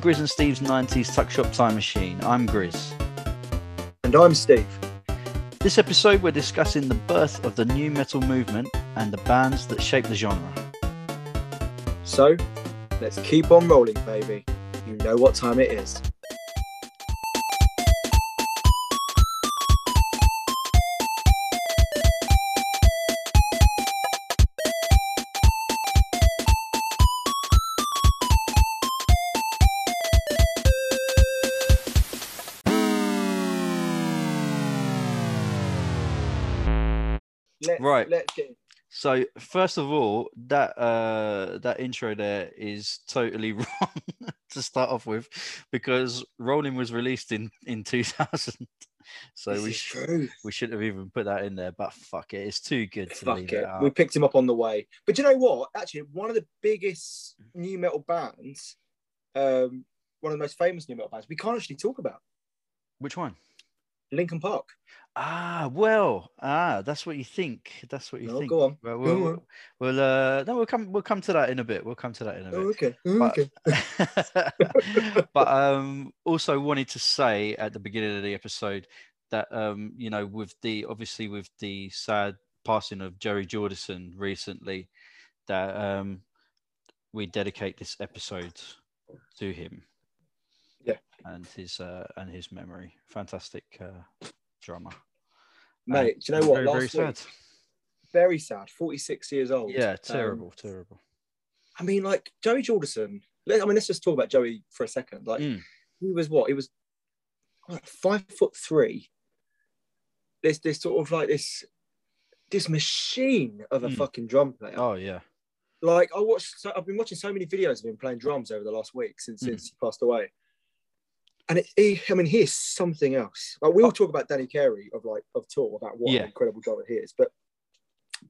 Grizz and Steve's 90s Tuck Shop Time Machine. I'm Grizz. And I'm Steve. This episode, we're discussing the birth of the new metal movement and the bands that shape the genre. So, let's keep on rolling, baby. You know what time it is. Let's, Right. Let's get So, first of all, that uh, that intro there is totally wrong to start off with because Rolling was released in in 2000. So this we is sh- we should have even put that in there, but fuck it, it's too good to Fuck leave it. it out. We picked him up on the way. But you know what? Actually, one of the biggest new metal bands, um, one of the most famous new metal bands, we can't actually talk about Which one? Linkin Park. Ah, well, ah, that's what you think. That's what you No, think. go on. Well, Go we'll, on. we'll, uh, no, we'll come. We'll come to that in a bit. We'll come to that in a bit. Oh, okay. Oh, But- okay. but um also wanted to say at the beginning of the episode that um you know with the obviously with the sad passing of Jerry Jordison recently that um we dedicate this episode to him Yeah. and his uh and his memory fantastic uh drummer Mate, do you know what? very, Last very week, sad very sad. 46 years old. yeah Um, terrible terrible I mean, like Joey Jordison. Let, I mean, let's just talk about Joey for a second. Like, Mm. he was what? He was what, five foot three. This, this sort of like this, this machine of a Mm. fucking drum player. oh yeah Like, I watched. So, I've been watching so many videos of him playing drums over the last week since Mm. since he passed away. And it, he, I mean, he is something else. Like we all talk about Danny Carey of like of Tool about what Yeah. an incredible drummer he is, but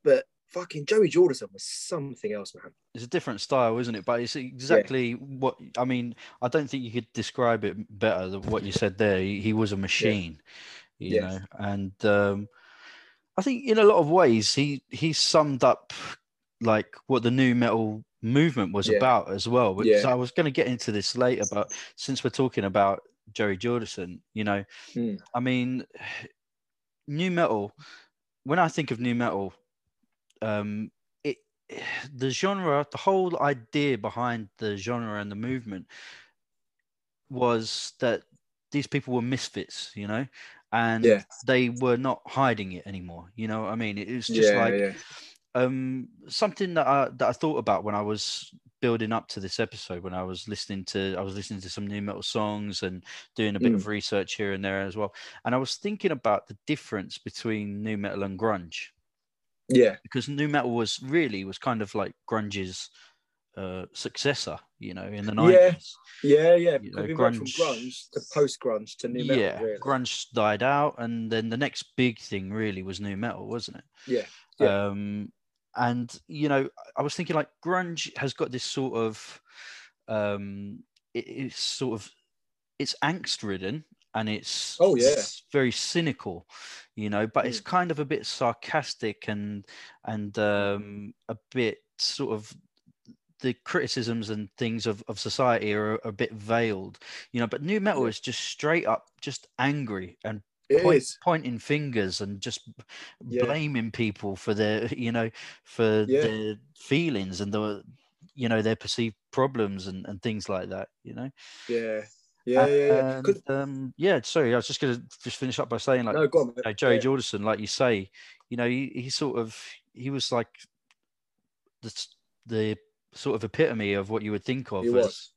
but fucking Joey Jordison was something else, man. it's a different style, isn't it? But it's exactly what I mean. I don't think you could describe it better than what you said there. He, he was a machine, you Yes. know, and um, I think in a lot of ways he he summed up like what the new metal movement was Yeah. about as well. Which Yeah. I was going to get into this later, but since we're talking about Jerry Jordison, you know, Mm. I mean, new metal. When I think of new metal, um, it the genre, the whole idea behind the genre and the movement was that these people were misfits, you know, and Yeah. they were not hiding it anymore. You know what I mean? It was just like. Um something that I that I thought about when I was building up to this episode when I was listening to I was listening to some new metal songs and doing a bit Mm. of research here and there as well and I was thinking about the difference between new metal and grunge yeah, because new metal was really was kind of like grunge's uh successor you know in the 90s Yeah, yeah, yeah. You know, went from grunge- grunge to post grunge to new metal. yeah really. grunge died out and then the next big thing really was new metal wasn't it Yeah, yeah. um and you know i was thinking like grunge has got this sort of um it, it's sort of it's angst ridden and it's Oh, yeah. it's very cynical you know but it's kind of a bit sarcastic and and um a bit sort of the criticisms and things of, of society are a bit veiled you know but new metal is just straight up just angry and point, pointing fingers and just Yeah. blaming people for their you know for Yeah. their feelings and the you know their perceived problems and, and things like that you know Yeah, yeah, yeah, yeah. and, 'Cause- um yeah sorry i was just gonna just finish up by saying like no, on. you know, Jerry Yeah. Jordison, like you say, you know, he, he sort of he was like the the sort of epitome of what you would think of He as was.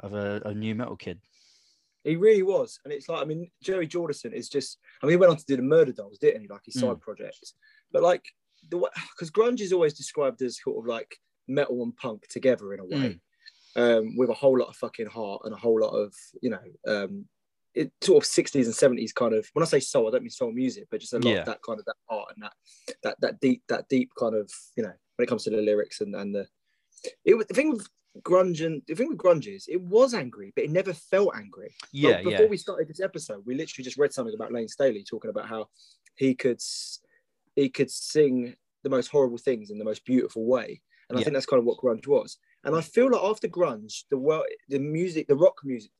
of a, a new metal kid. He really was, and it's like I mean, Jerry Jordison is just. I mean, he went on to do the Murder Dolls, didn't he? Like his side projects, but like the because grunge is always described as sort of like metal and punk together in a way, um, with a whole lot of fucking heart and a whole lot of you know, um, it sort of sixties and seventies kind of. When I say soul, I don't mean soul music, but just a lot Yeah. of that kind of that heart and that that that deep that deep kind of you know when it comes to the lyrics and and the. It was the thing with grunge and the thing with grunge is it was angry, but it never felt angry. Yeah, But before yeah, we started this episode, we literally just read something about Layne Staley talking about how he could he could sing the most horrible things in the most beautiful way, and I Yeah. think that's kind of what grunge was. And I feel like after grunge, the world, the music, the rock music,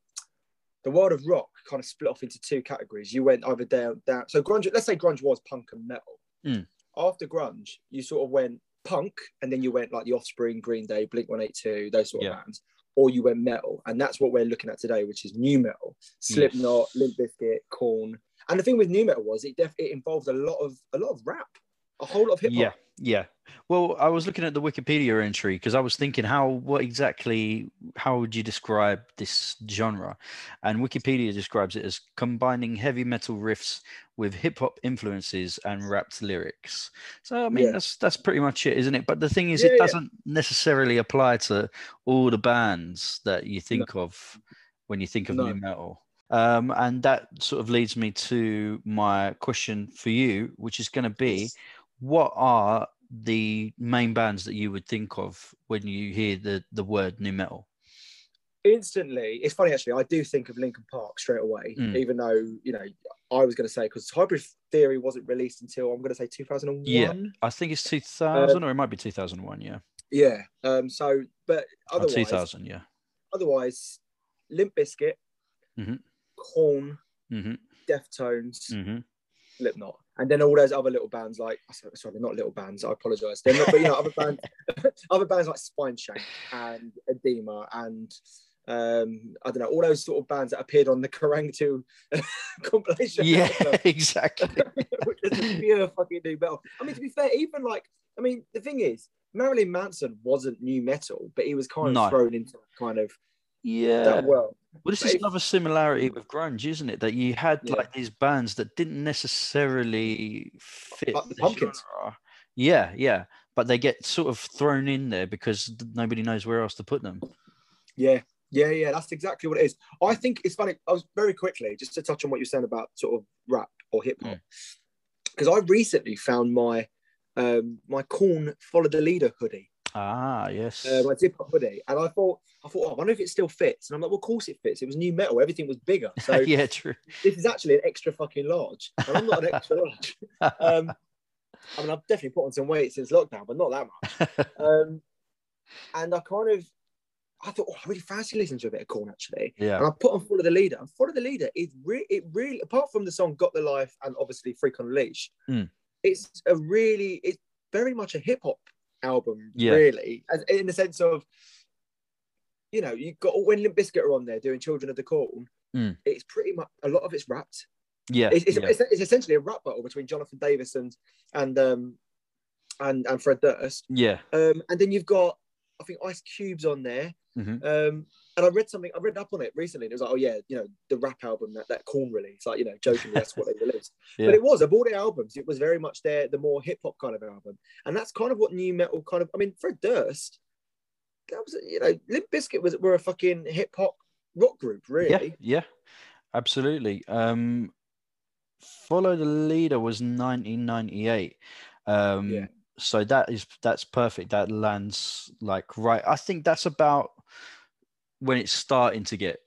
the world of rock kind of split off into two categories. You went either down, down. So grunge, let's say grunge was punk and metal. Mm. After grunge, you sort of went punk, and then you went like the Offspring, Green Day, Blink One Eight Two, those sort of bands, or you went metal, and that's what we're looking at today, which is new metal, Slipknot, Limp Bizkit, Korn. And the thing with new metal was it def- it involved a lot of a lot of rap, a whole lot of hip hop. Yeah, yeah. Well, I was looking at the Wikipedia entry because I was thinking, how, what exactly, how would you describe this genre? And Wikipedia describes it as combining heavy metal riffs with hip hop influences and rapped lyrics. So, I mean, Yeah. that's that's pretty much it, isn't it? But the thing is, Yeah, it doesn't necessarily apply to all the bands that you think of when you think of No. new metal. Um, and that sort of leads me to my question for you, which is going to be. What are the main bands that you would think of when you hear the the word new metal? instantly it's funny actually i do think of linkin park straight away Mm. even though you know i was going to say because hybrid theory wasn't released until i'm going to say 2001 Yeah. I think it's 2000 or it might be 2001, yeah. yeah um so but Or otherwise 2000, yeah. otherwise limp bizkit Mhm. korn hmm deftones hmm slipknot and then all those other little bands like sorry not little bands i apologize they're not but you know other bands other bands like spineshank and adema and um i don't know all those sort of bands that appeared on the Kerrang 2 compilation Yeah, exactly. which is a pure fucking new metal. I mean, to be fair, even like, I mean, the thing is, Marilyn Manson wasn't new metal, but he was kind of No. thrown into kind of Yeah. that world. Well, this is another similarity with grunge, isn't it? That you had Yeah. like these bands that didn't necessarily fit Like the Pumpkins. genre. Yeah, yeah, but they get sort of thrown in there because nobody knows where else to put them. Yeah, yeah, yeah. That's exactly what it is. I think it's funny. I was very quickly just to touch on what you're saying about sort of rap or hip hop, because I recently found my um my korn follow the leader hoodie. Ah, yes. uh, my zip up hoodie, and I thought, I thought, oh, I wonder if it still fits. And I'm like, well, of course it fits. It was new metal. Everything was bigger. So yeah, true. this is actually an extra fucking large, and I'm not an extra large. Um, I mean, I've definitely put on some weight since lockdown, but not that much. Um, and I kind of, I thought, oh, I really fancy listening to a bit of korn actually. yeah, And I put on Follow the Leader. And Follow the Leader is really, it really, apart from the song Got the Life and obviously Freak on a Leash, Mm. it's a really, it's very much a hip hop album, Yeah. really, as, in the sense of, you know, you've got when Limp Bizkit are on there doing Children of the Korn, Mm. it's pretty much a lot of it's rapped. yeah, It's, it's, yeah. it's, it's essentially a rap battle between Jonathan Davis and and um and and Fred Durst. yeah. Um, and then you've got, I think, Ice Cube's on there. Mhm. Um, and I read something, I read up on it recently. And it was like, oh, yeah, you know, the rap album that, that Korn released, like, you know, jokingly, that's what they released. Yeah. But it was, of all the albums, it was very much their, the more hip hop kind of album. And that's kind of what new metal kind of, I mean, Fred Durst, that was, you know, Limp Bizkit was, were a fucking hip hop rock group, really. Yeah, yeah, absolutely. Um, Follow the Leader was 1998. Um, Yeah. So that is that's perfect. That lands like right. I think that's about when it's starting to get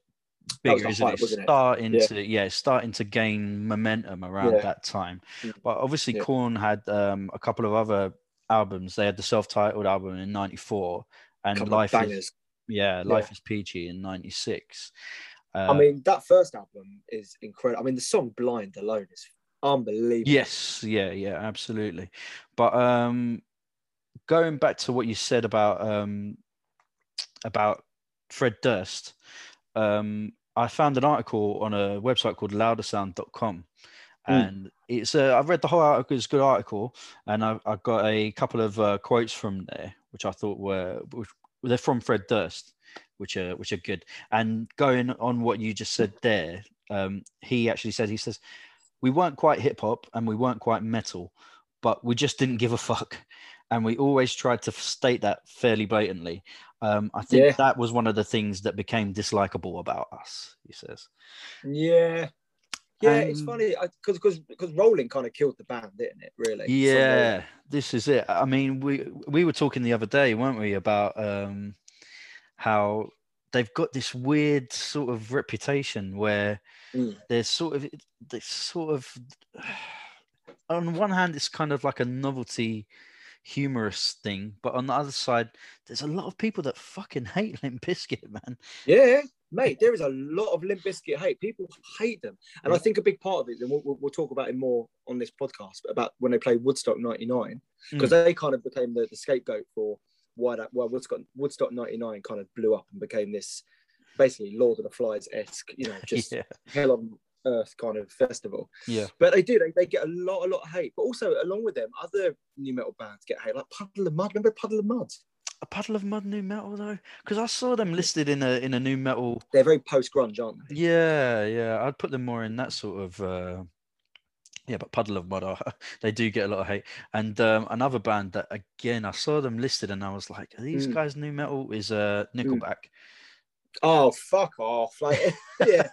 bigger, isn't it? wasn't it? Starting Yeah. to yeah, starting to gain momentum around Yeah. that time. Mm. But obviously, Yeah. Korn had um, a couple of other albums. They had the self-titled album in '94 and Life is yeah, Life is Peachy in '96. Uh, I mean, that first album is incredible. I mean, the song Blind alone is unbelievable. Yes, yeah, yeah, absolutely. But um going back to what you said about um about Fred Durst, um I found an article on a website called loudersound.com Mm. and it's uh, I've read the whole article, it's a good article, and I've, I've got a couple of uh, quotes from there which I thought were which, they're from Fred Durst, which are which are good. And going on what you just said there, um, he actually said he says we weren't quite hip hop and we weren't quite metal, but we just didn't give a fuck. And we always tried to state that fairly blatantly. Um, I think Yeah. that was one of the things that became dislikable about us, he says. Yeah. Yeah, it's funny because because because Rolling kind of killed the band, didn't it? Really? Yeah, this is it. I mean, we we were talking the other day, weren't we, about um, how they've got this weird sort of reputation where Mm. there's sort of this sort of on one hand, it's kind of like a novelty humorous thing, but on the other side, there's a lot of people that fucking hate Limp Bizkit, man. Yeah, mate, there is a lot of Limp Bizkit hate. People hate them, and I think a big part of it, and we'll, we'll, we'll talk about it more on this podcast, about when they played Woodstock '99, because Mm. they kind of became the, the scapegoat for why that why Woodstock Woodstock '99 kind of blew up and became this basically Lord of the Flies esque, you know, just yeah, hell on earth kind of festival. yeah, But they do, they, they get a lot, a lot of hate. But also along with them, other new metal bands get hate, like Puddle of Mudd. Remember Puddle of Mudd? a puddle of mudd, new metal though, because I saw them listed in a in a new metal. They're very post grunge, aren't they? Yeah, yeah, I'd put them more in that sort of. Uh, yeah, but puddle of mudd, are, they do get a lot of hate. And um, another band that again I saw them listed, and I was like, are these Mm. guys new metal? Is uh Nickelback. Oh, fuck off! Like, yeah,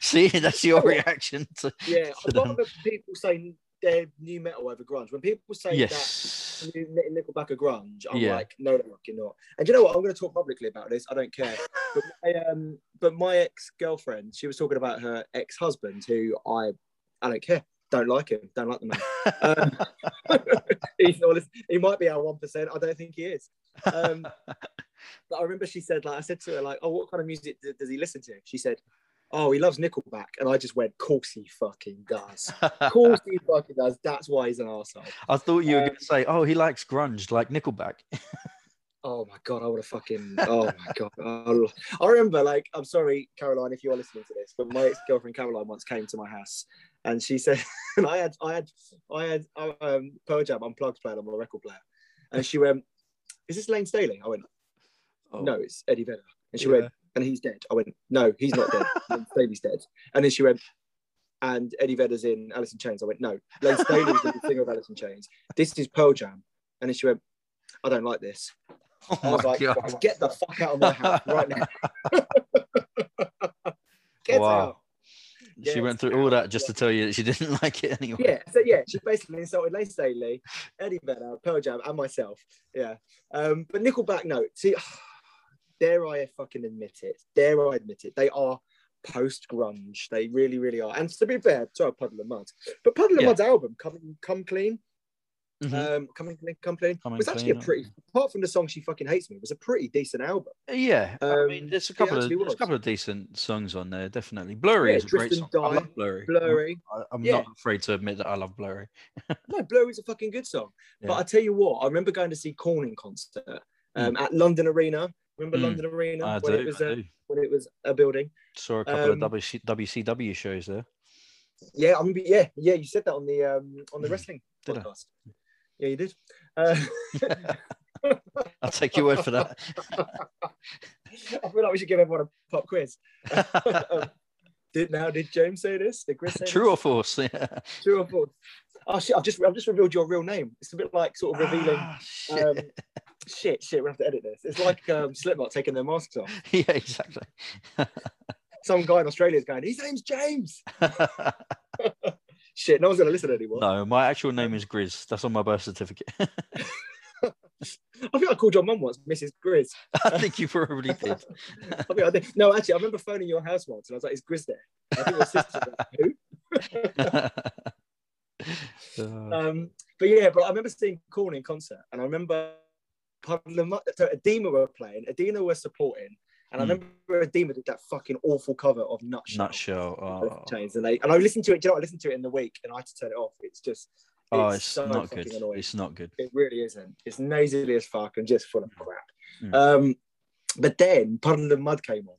See, that's your reaction to yeah. to A lot them. of people say they're new metal over grunge. When people say Yes. that new Nickelback are grunge, I'm Yeah. like, no, they're fucking not. And you know what? I'm going to talk publicly about this. I don't care. but my, um, but my ex girlfriend, she was talking about her ex husband, who I, I don't care. Don't like him. Don't like the man. Um, he's not, he might be our one percent. I don't think he is. Um, but I remember she said, like, I said to her, like, oh, what kind of music d- does he listen to? She said, oh, he loves Nickelback, and I just went, course he fucking does. course he fucking does. That's why he's an arsehole. I thought you were Um, going to say, "Oh, he likes grunge, like Nickelback." Oh my god, I would have fucking. Oh my god, Oh, I remember. Like, I'm sorry, Caroline, if you are listening to this, but my ex girlfriend Caroline once came to my house, and she said, and I had, I had, I had um, Pearl Jam unplugged playing on my record player, and she went, "Is this Layne Staley?" I went, Oh, "No, it's Eddie Vedder," and she Yeah. went, "And he's dead." I went, "No, he's not dead. Layne Staley's dead." And then she went. And Eddie Vedder's in Alice in Chains. I went, no, Layne Staley's the singer of Alice in Chains. This is Pearl Jam. And then she went, I don't like this. Oh I was like, god! Get the fuck out of my house right now. get Wow. out. She went through all that just to tell you that she didn't like it anyway. Yeah, so yeah, she basically insulted Layne Staley, Eddie Vedder, Pearl Jam, and myself. Yeah. Um, but Nickelback, no. See, dare I fucking admit it? Dare I admit it? They are post grunge. They really, really are. And to be fair, sorry, Puddle of Mudd. But Puddle of Yeah. Mud's album, Come Come Clean, Mhm. um, Coming Clean, Come Clean, Coming was actually a Clean, pretty, apart from the song She Fucking Hates Me, it was a pretty decent album. yeah, I mean, um, there's a couple of there's a couple of decent songs on there, definitely. Blurry Yeah, is a great song. I love Blurry. Blurry. I, I'm Yeah. not afraid to admit that I love Blurry. No, is a fucking good song. But I tell you what, I remember going to see Korn in concert um, at London Arena. Remember Mm. London Arena I when do. it was a, when it was a building? Saw a couple um, of WC, WCW shows there. Yeah, I remember. Yeah, yeah, you said that on the um, on the Mm. wrestling Did I? Yeah, you did. Uh, I'll take your word for that. I feel like we should give everyone a pop quiz. Um, did now? Did James say this? Did Chris say True or false? Yeah. True or false? Oh shit! I've just I've just revealed your real name. It's a bit like sort of revealing. Ah, shit. Um, shit, shit. We have to edit this. It's like um, Slipknot taking their masks off. yeah, exactly. Some guy in Australia is going. His name's James. Shit, no one's gonna listen anymore. no, my actual name is Grizz. That's on my birth certificate. I think I called your mum once, Mrs. Grizz. I think you probably did. I think I did. No, actually, I remember phoning your house once, and I was like, "Is Grizz there?" I think your sister. like, Who? Um, but yeah, but I remember seeing Korn in concert, and I remember Puddle so Adema were playing, Adema were supporting, and I Hmm. remember Adema did that fucking awful cover of Nutshell. nutshell. Oh, Chains, and they and I listened to it. do You know. I listened to it in the week, and I had to turn it off. It's just, oh, it's it's so not good. annoying. It's not good. It really isn't. It's nasally as fuck and just full of crap. Mm. Um, but then Puddle of Mudd came on,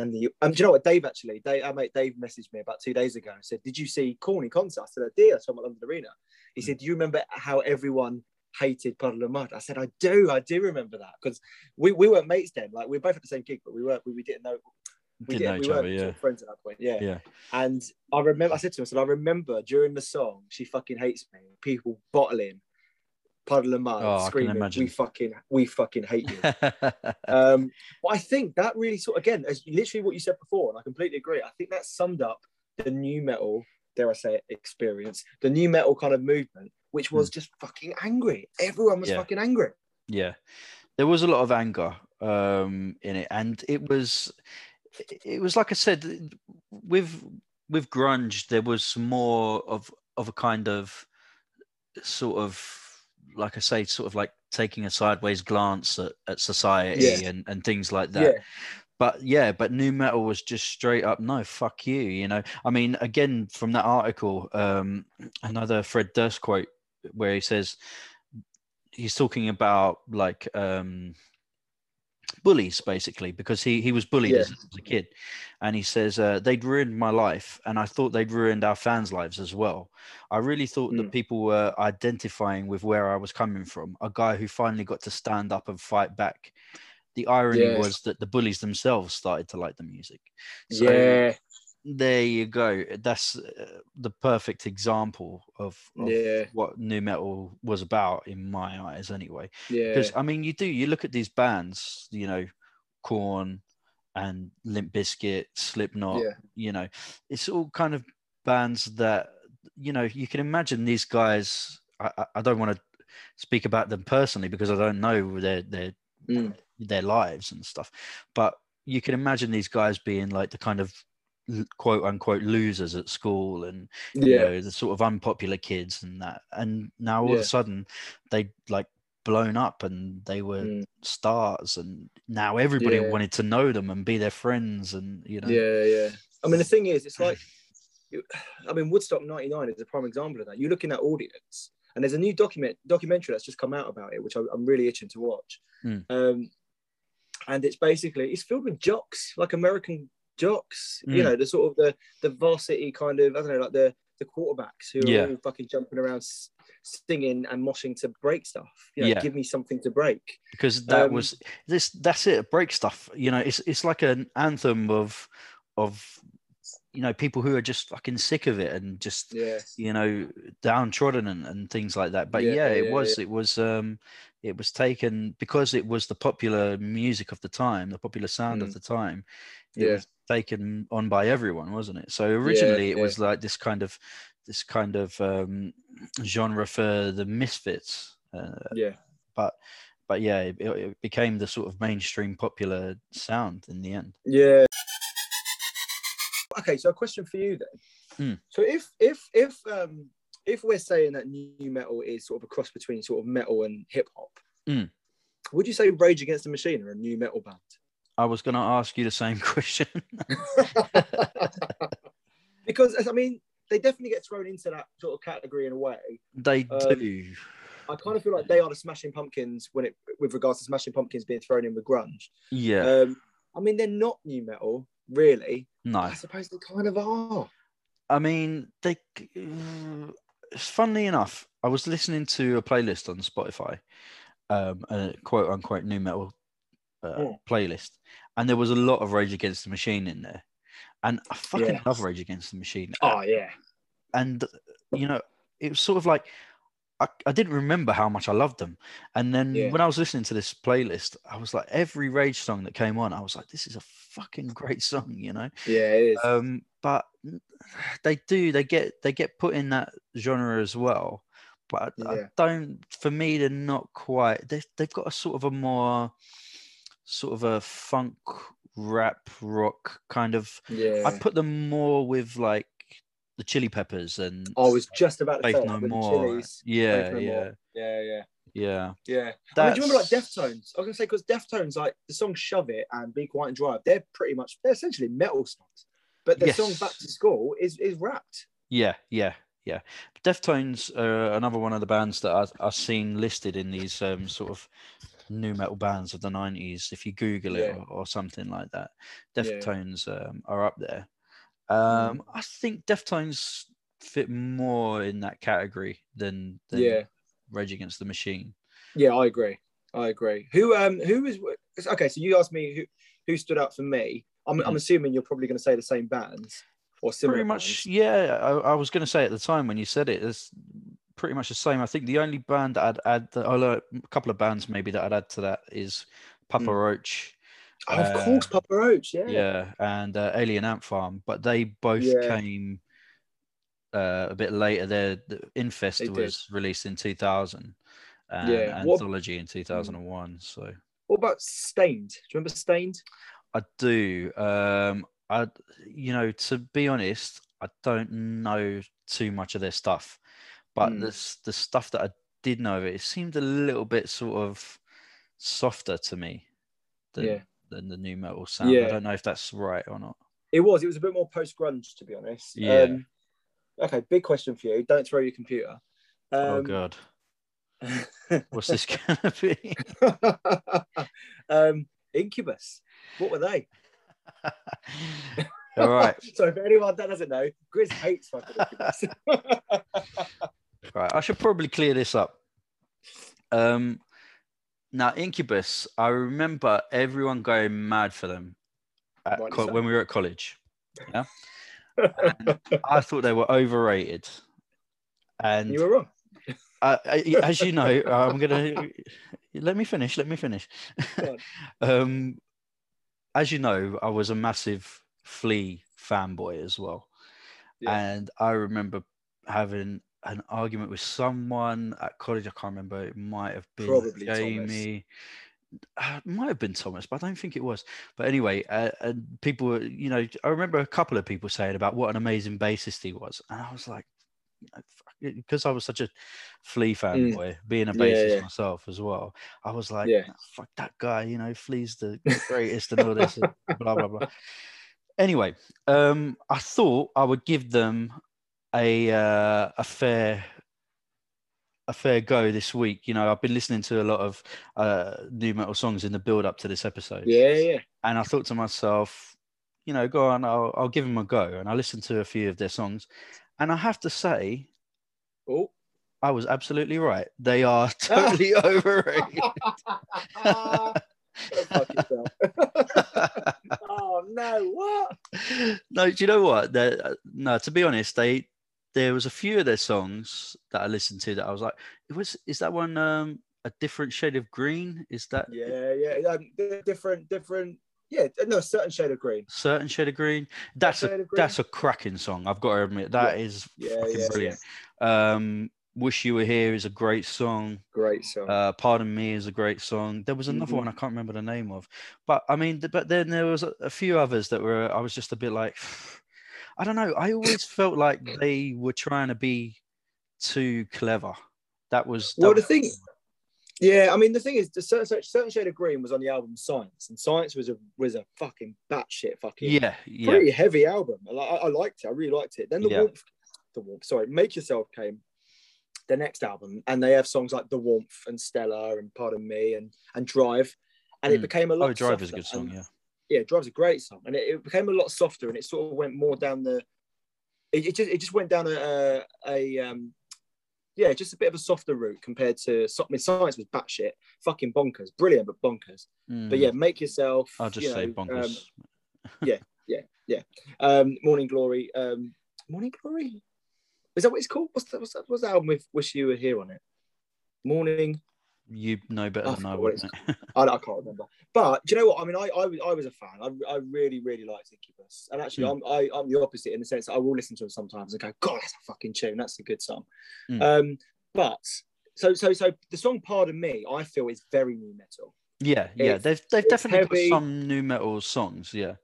and the um, do you know what Dave actually? Dave, our mate Dave messaged me about two days ago and said, "Did you see Corny concert?" I said, "I did. I saw him at London Arena." He Mm. said, "Do you remember how everyone?" Hated Puddle of Mudd. I said, I do, I do remember that because we, we weren't mates then. Like we were both at the same gig, but we weren't. We, we didn't know. We Didn't know we each weren't other. Yeah. friends at that point. Yeah. Yeah. And I remember, I said to him, I said, I remember during the song, she fucking hates me. People bottling, puddle of mudd, Oh, screaming, we fucking, we fucking hate you. um, but I think that really sort again, as literally what you said before, and I completely agree. I think that summed up the new metal, dare I say it, experience, the new metal kind of movement, which was just fucking angry. Everyone was Hmm. Yeah. fucking angry. yeah there was a lot of anger um in it and it was it was like i said with with grunge there was more of of a kind of sort of like I say, sort of like taking a sideways glance at, at society Yeah. and, and things like that. yeah, But yeah, but new metal was just straight up no, fuck you. You know, I mean, again from that article, um, another Fred Durst quote where he says he's talking about like um bullies basically because he he was bullied Yeah. as, a kid and he says uh, they'd ruined my life and i thought they'd ruined our fans lives as well i really thought that Mm. people were identifying with where i was coming from a guy who finally got to stand up and fight back the irony Yeah. was that the bullies themselves started to like the music so yeah, there you go that's uh, the perfect example of, of Yeah. what new metal was about in my eyes anyway yeah, because I mean, you do you look at these bands, you know, Korn and Limp Bizkit, Slipknot. Yeah. You know, it's all kind of bands that you know you can imagine these guys. I, I- don't want to speak about them personally because I don't know their their Mm. their lives and stuff, but you can imagine these guys being like the kind of quote unquote losers at school and you yeah, know, the sort of unpopular kids and that. And now all of a sudden they like blown up and they were Mm. stars and now everybody Yeah. wanted to know them and be their friends and you know yeah, yeah. I mean, the thing is, it's like, I mean, Woodstock '99 is a prime example of that. You look in that audience, and there's a new document documentary that's just come out about it, which I, I'm really itching to watch. Mm. Um, and it's basically it's filled with jocks, like American jocks. You Mm. know, the sort of the the varsity kind of I don't know, like the the quarterbacks who are all fucking jumping around, singing and moshing to break stuff. You know, Yeah. give me something to break. because that Um, was this that's it break stuff you know it's it's like an anthem of of you know people who are just fucking sick of it and just Yeah, you know downtrodden and, and things like that but Yeah, yeah, it yeah, was it was um it was taken because it was the popular music of the time the popular sound of Mm. the time it Yeah. was taken on by everyone wasn't it so originally it was like this kind of this kind of um genre for the misfits uh, yeah. but but yeah it, it became the sort of mainstream popular sound in the end Yeah. Okay, so a question for you then. Hmm. So if if if um if we're saying that new metal is sort of a cross between sort of metal and hip hop, Hmm. would you say Rage Against the Machine are a new metal band? i was going to ask you the same question because I mean, they definitely get thrown into that sort of category in a way. they Um, do I kind of feel like they are the Smashing Pumpkins when it with regards to Smashing Pumpkins being thrown in with grunge. yeah Um, I mean, they're not new metal, really. no I suppose they kind of are. I mean, they. Uh, funnily enough, I was listening to a playlist on Spotify, um, a quote unquote new metal uh, playlist, and there was a lot of Rage Against the Machine in there, and I fucking Yeah. love Rage Against the Machine. Oh yeah, and you know, it was sort of like I, I didn't remember how much I loved them, and then Yeah. when I was listening to this playlist, I was like, every Rage song that came on, I was like, this is a fucking great song, you know. yeah, it is. um but they do they get they get put in that genre as well but I, I don't for me they're not quite they, they've got a sort of a more sort of a funk rap rock kind of yeah. i put them more with like the chili peppers and I was just about to faith say no that the more Chili's. yeah No yeah More. Yeah, yeah, yeah yeah. I mean, do you remember like Deftones? I was gonna say because Deftones, like the song "Shove It" and "Be Quiet and Drive," they're pretty much they're essentially metal songs, but the Yes. song "Back to School" is is rapped. Yeah, yeah, yeah. Deftones are another one of the bands that I've, I've seen listed in these um, sort of new metal bands of the 90s. If you Google it Yeah. or, or something like that, Yeah. Deftones um, are up there. Mm. Um, I think Deftones fit more in that category than, than Yeah, Rage Against the Machine. yeah, I agree. I agree. Who um who is okay? So you asked me who who stood out for me. I'm, I'm Mhm. assuming you're probably going to say the same bands or similar. Pretty much, bands. yeah. I, I was going to say at the time when you said it, it's pretty much the same. I think the only band that I'd add, that, although a couple of bands maybe that I'd add to that is Papa Mm. Roach. Oh, of Uh, course, Papa Roach. Yeah. yeah, and uh, Alien Ant Farm, but they both Yeah. came uh, a bit later. Their the Infest They did. was released in 2000, and Yeah, what- Anthology in 2001. So What about Staind? Do you remember Staind? I do. Um, I, you know, to be honest, I don't know too much of their stuff, but Mm. the the stuff that I did know of it, it seemed a little bit sort of softer to me than, Yeah. Than the new metal sound. Yeah. I don't know if that's right or not. It was. It was a bit more post grunge, to be honest. Yeah. Um, okay, big question for you. Don't throw your computer. oh Um, god, what's this gonna be? um, Incubus. What were they? All right, so for anyone that doesn't know, Grizz hates fucking Incubus. right. I should probably clear this up. Um, now Incubus, I remember everyone going mad for them co- when we were at college. Yeah, I thought they were overrated, and you were wrong. as you know, I'm gonna let me finish. Let me finish. Um, as you know, I was a massive Flea fanboy as well, Yeah. and I remember having an argument with someone at college. I can't remember. It might have been Probably Thomas. Jamie. Uh, it might have been Thomas, but I don't think it was. But anyway, uh, and people, were, you know, I remember a couple of people saying about what an amazing bassist he was, and I was like, because I was such a Flea Mm. fanboy, being a bassist yeah. myself as well, I was like, Yeah. "Ah, fuck that guy, you know, Flea's the greatest and all this, and blah blah blah. Anyway, um, I thought I would give them a uh, a fair a fair go this week. You know, I've been listening to a lot of uh, new metal songs in the build up to this episode, Yeah, yeah. and I thought to myself, you know, go on, I'll, I'll give them a go. And I listened to a few of their songs, and I have to say, Oh. I was absolutely right. They are totally overrated. Go fuck yourself. oh no! What? no, do you know what? They're- uh, no, to be honest, they there was a few of their songs that I listened to that I was like, it was is that one um a different shade of green? Is that Yeah, yeah. Um, different, different. Yeah, no, certain shade of green. certain shade of green? That's shade a green? that's a cracking song. I've got to admit that is Yeah, fucking yeah, brilliant. Um, Wish You Were Here is a great song. Great song. Uh, Pardon Me is a great song. There was another Mhm. one I can't remember the name of, but I mean, but then there was a, a few others that were I was just a bit like, I don't know. I always felt like they were trying to be too clever. That was that well, the was- thing. Yeah, I mean, the thing is, the certain, certain shade of green was on the album Science, and Science was a was a fucking batshit fucking Yeah, yeah, pretty heavy album. I, I liked it. I really liked it. Then the Yeah. warmth, the warmth. Sorry, Make Yourself came, the next album, and they have songs like The Warmth and Stellar and Pardon Me and and Drive, and it Mm. became a lot. Oh, Drive is a good song. and- Yeah, yeah, Drive's a great song, and it, it became a lot softer, and it sort of went more down the. It, it just it just went down a, a a um, yeah, just a bit of a softer route compared to. so- I mean, Science was batshit, fucking bonkers, brilliant but bonkers. But Mm, yeah, make yourself. I'll just you say know, bonkers. Um, yeah, yeah, yeah. um, Morning Glory. Um, Morning Glory. Is that what it's called? What's that? What's that? What's the album with "Wish You Were Here" on it? Morning. You know better I than I would. I, I can't remember. But do you know what? I mean, I I, was- I was a fan. I, I really really liked Incubus, and actually, Hmm. I'm I, I'm the opposite in the sense that I will listen to them sometimes and go, God, that's a fucking tune. That's a good song. Hmm. Um, but so so so the song "Pardon Me" I feel is very new metal. yeah, yeah. It's- They've they've definitely heavy. got some new metal songs. Yeah,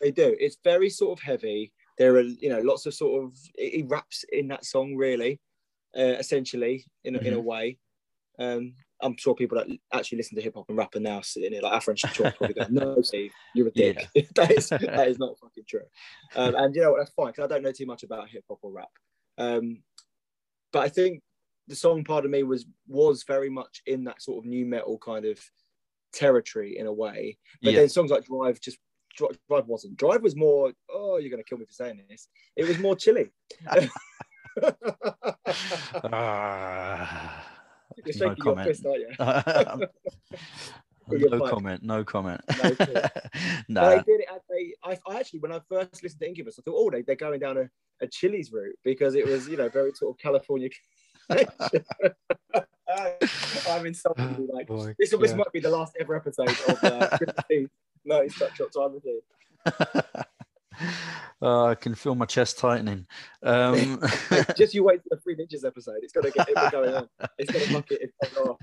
They do. It's very sort of heavy. There are you know lots of sort of he raps in that song really, uh, essentially in a, in a Mm-hmm. way. Um, I'm sure people that actually listen to hip hop and rap are now sitting here like Afro and Shaw probably go, "No, Steve, you're a dick." that is that is not fucking true. Um, and you know what? That's fine because I don't know too much about hip hop or rap. Um, but I think the song "Part of Me" was was very much in that sort of new metal kind of territory in a way. But yeah. then songs like Drive just Drive wasn't. Drive was more. Oh, you're gonna kill me for saying this. It was more chilly. Ah, You're no your comment. aren't you? No comment. No comment. No comment. But I did it. They, I, I actually, when I first listened to Incubus, I thought, oh, they, they're going down a, a Chili's route because it was, you know, very sort of California. I'm insulted. you, Like Boy, this, this might be the last ever episode of uh, No, it's such short time with you. Oh, I can feel my chest tightening. Um, Just you wait for the three ninjas episode. It's gonna get it going on. It's gonna knock it. It's gonna go off.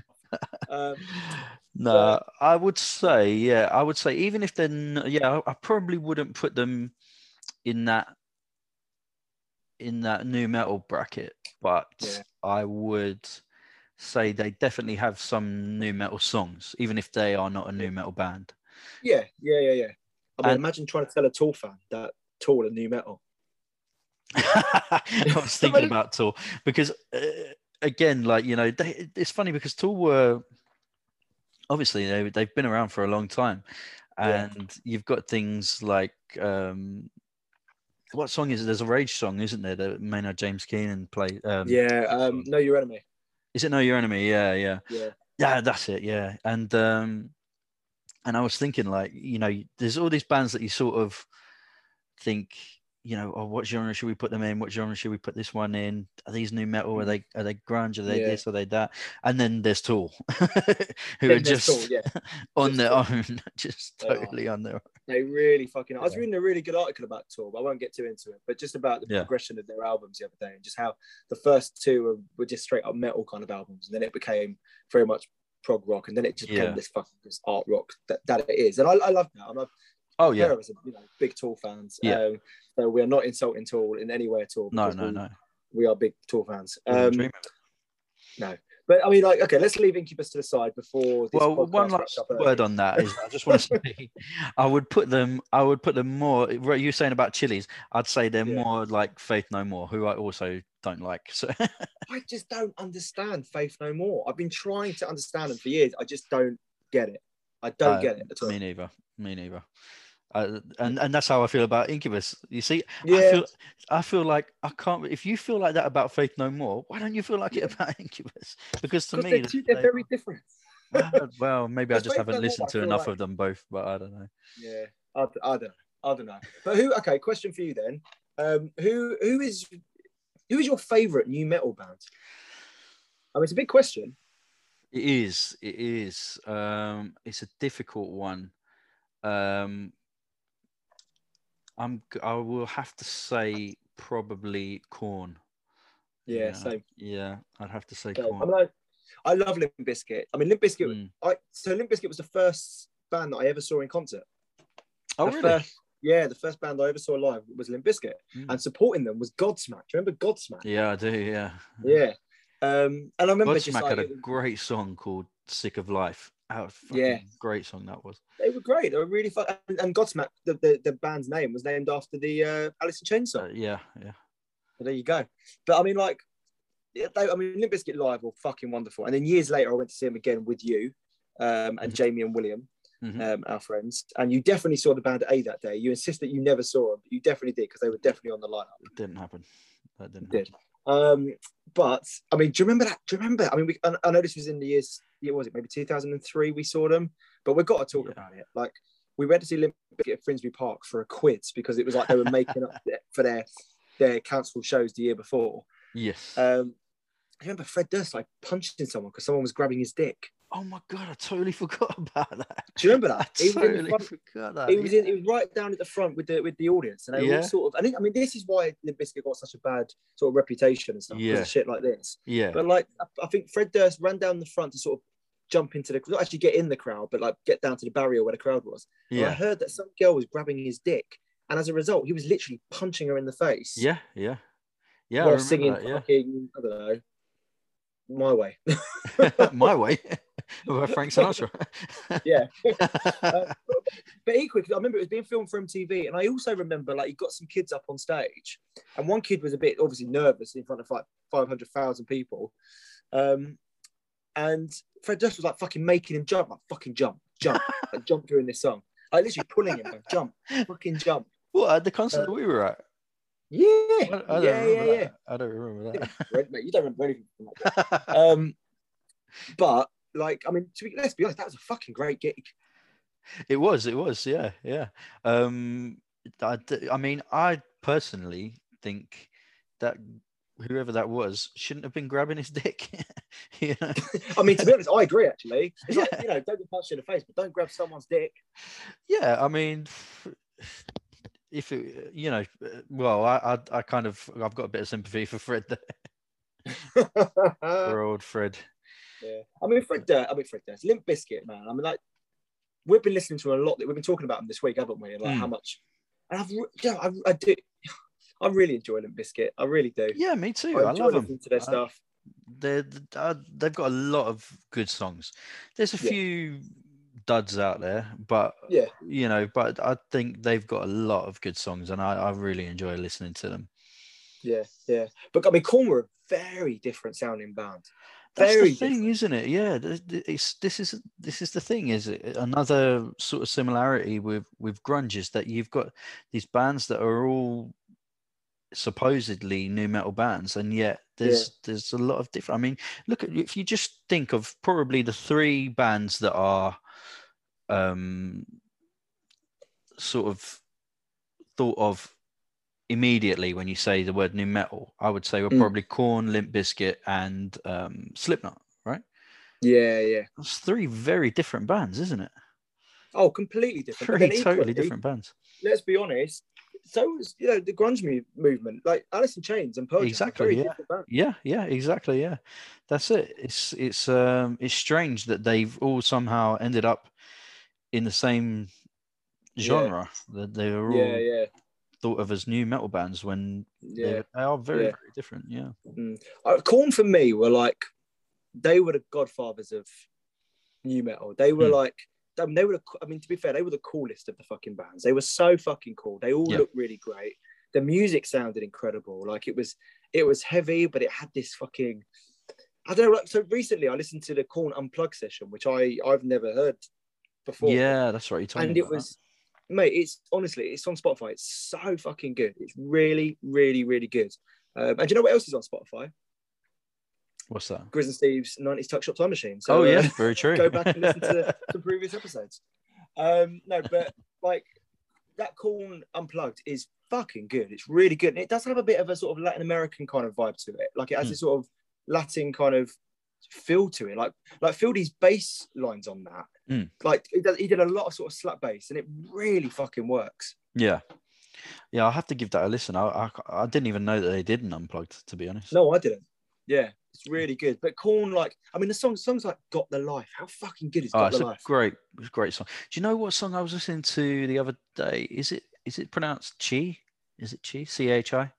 Um, no, I would say, yeah, I would say, even if they're, n- yeah, I I probably wouldn't put them in that in that new metal bracket, but Yeah. I would say they definitely have some new metal songs, even if they are not a new metal band. Yeah, yeah, yeah, yeah. I mean, And- imagine trying to tell a Tool fan that Tool are new metal. I was thinking about Tool because, uh, again, like you know, they, it's funny because Tool were obviously they they've been around for a long time, Yeah. and you've got things like um, what song is it? There's a Rage song, isn't there? That Maynard James Keenan play. Um, yeah, um, know your enemy. Is it Know Your Enemy? Yeah, yeah. Yeah, Yeah, that's it. Yeah, and um, and I was thinking like, you know, there's all these bands that you sort of think, you know, oh, what genre should we put them in? What genre should we put this one in? Are these new metal? Are they are they grunge? Are they Yeah. this? Are they that? And then there's Tool, who Then are just Tool, yeah. on Just their Tool. own, just totally on their own. They really fucking. I was reading a really good article about Tool, but I won't get too into it. But just about the Yeah. progression of their albums the other day, and just how the first two were, were just straight up metal kind of albums, and then it became very much prog rock, and then it just Yeah. became this fucking this art rock that, that it is. And I, I love that. I'm a Oh yeah, us are you know big Tool fans. Yeah. Um, so we are not insulting Tool in any way at all. no, no, we, no. We are big Tool fans. Um, it. but I mean, like, okay, let's leave Incubus to the side before. This well one last word on that is i just want to say i would put them i would put them more what you saying about Chili's? i'd say they're Yeah. more like faith no more who i also don't like so I just don't understand Faith No More. I've been trying to understand them for years. I just don't get it. I don't Uh, get it at all. me neither me neither uh, and and that's how i feel about incubus you see i Yeah. feel i feel like i can't if you feel like that about faith no more why don't you feel like it about incubus because to me they're, two, they're they- very different. well maybe i just Faith haven't More, listened I to enough like- of them both but i don't know Yeah, I, I don't know. I don't know. But who? Okay, question for you then. Um, who who is who is your favorite new metal band? I mean, it's a big question. It is. It is. Um, it's a difficult one. Um, I'm. I will have to say probably korn. Yeah, same. Yeah, I'd have to say korn. I mean, I, I love Limp Bizkit. I mean, Limp Bizkit. Mm. I so Limp Bizkit was the first band that I ever saw in concert. Oh, The really? First, yeah, the first band I ever saw live was Limp Bizkit, Mm. and supporting them was Godsmack. Do you remember Godsmack? Yeah, I do. Yeah. Yeah. Um, and I remember just Godsmack like, had a great song called "Sick of Life." Oh, Yeah. great song that was. they were great. They were really fun. And, and Godsmack, the, the, the band's name was named after the uh, Alice in Chains song. Uh, yeah, yeah. So there you go. But I mean, like, they, I mean, Limp Bizkit live were fucking wonderful. And then years later, I went to see them again with you um, and Mhm. Jamie and William, Mhm. um, our friends. And you definitely saw the band A that day. You insist that you never saw them, but you definitely did because they were definitely on the lineup. It didn't happen. That didn't. Did. happen. Um, but I mean, do you remember that? Do you remember? I mean, we, I, I know this was in the years. Yeah, was it maybe 2003? We saw them, but we've got to talk Yeah. about it. Like we went to see Limp Bizkit at Finsbury Park for a quiz because it was like they were making up for their their cancelled shows the year before. Yes. Um, I remember Fred Durst like punching someone because someone was grabbing his dick. Oh my god, I totally forgot about that. Do you remember I that? He was in totally front- forgot that. He was in, he was right down at the front with the with the audience, and they Yeah. all sort of. I think. I mean, this is why Bizkit got such a bad sort of reputation and stuff. Yeah. shit like this. yeah. But like, I- I think Fred Durst ran down the front to sort of jump into the not actually get in the crowd, but like get down to the barrier where the crowd was. And I heard that some girl was grabbing his dick, and as a result, he was literally punching her in the face. Yeah. Yeah. Yeah. While singing that, yeah. fucking I don't know, my way. My way. Frank Sinatra. yeah. Uh, but, equally, I remember it was being filmed for MTV, and I also remember like you got some kids up on stage, and one kid was a bit obviously nervous in front of like five hundred thousand people, um, and Fred Durst was like fucking making him jump, like fucking jump, jump, like, jump during this song, like literally pulling him, like, jump, fucking jump. what at the concert Uh, that we were at? Yeah, I, yeah, yeah, yeah. I don't remember that. Mate, you don't remember anything from that. Um, but like, I mean, to be, let's be honest, that was a fucking great gig. It was, it was, yeah, yeah. Um, I, I mean, I personally think that whoever that was shouldn't have been grabbing his dick. you know? I mean, to be honest, I agree. Actually, it's Yeah. like you know, don't get punched in the face, but don't grab someone's dick. Yeah, I mean, if it, you know, well, I, I, I kind of, I've got a bit of sympathy for Fred, there, for old Fred. Yeah, I mean, Fred Durst. I mean, Fred Durst. Limp Bizkit, man. I mean, like, we've been listening to a lot. That we've been talking about them this week, haven't we? Like Mm. how much. And I've, re- yeah, I, I do. I really enjoy Limp Bizkit. I really do. Yeah, me too. I I, love them. to their stuff. they're, uh, they've got a lot of good songs. There's a Yeah. few duds out there, but Yeah. you know, but I think they've got a lot of good songs, and I, I really enjoy listening to them. Yeah, yeah. But I mean, Korn were a very different sounding band. Very the thing, isn't it? Yeah, it's this is this is the thing. Is it another sort of similarity with with grunge is that you've got these bands that are all supposedly new metal bands, and yet there's there's a lot of different. I mean, look at if you just think of probably the three bands that are um sort of thought of immediately when you say the word new metal. I would say we're Mm. probably Korn, Limp Bizkit, and um, Slipknot. Right? Yeah, yeah. That's three very different bands, isn't it? Oh, completely different. Three then totally equally, different bands. Let's be honest. So was you know the grunge mu- movement, like Alice in Chains and Pearl Jam, Exactly, yeah. Yeah, yeah, exactly. Yeah, that's it. It's it's um it's strange that they've all somehow ended up in the same genre. That they were all Yeah, yeah, thought of as new metal bands when yeah. they, they are very yeah. very different. Yeah. uh, Korn for me were like they were the godfathers of new metal. They were Hmm. like um, they were. The, I mean, to be fair, they were the coolest of the fucking bands. They were so fucking cool. They all Yeah. looked really great. The music sounded incredible. Like it was, it was heavy, but it had this fucking. I don't know. Like, so recently, I listened to the Korn Unplugged session, which I I've never heard before. Yeah, that's right. You told and me it was that. Mate it's honestly it's on spotify. It's so fucking good. It's really really really good. Um, and do you know what else is on spotify? What's that? grizz and steve's 90s tuck shop time machine. So oh yeah, uh, very true. go back and listen to some previous episodes. Um no but like that korn unplugged is fucking good. It's really good. And it does have a bit of a sort of latin american kind of vibe to it. Like it has Hmm. this sort of latin kind of feel to it like like Fieldy's bass lines on that Hmm. like he did, he did a lot of sort of slap bass and it really fucking works Yeah, yeah. I'll have to give that a listen. I, I I didn't even know that they did an unplugged. To be honest. No, I didn't. Yeah, it's really good. But Korn, like, I mean, the song, songs like "Got the Life." How fucking good is Oh, "Got it's the a Life"? great, it's a great song. Do you know what song I was listening to the other day? Is it is it pronounced Chi? Is it Chi? C H I?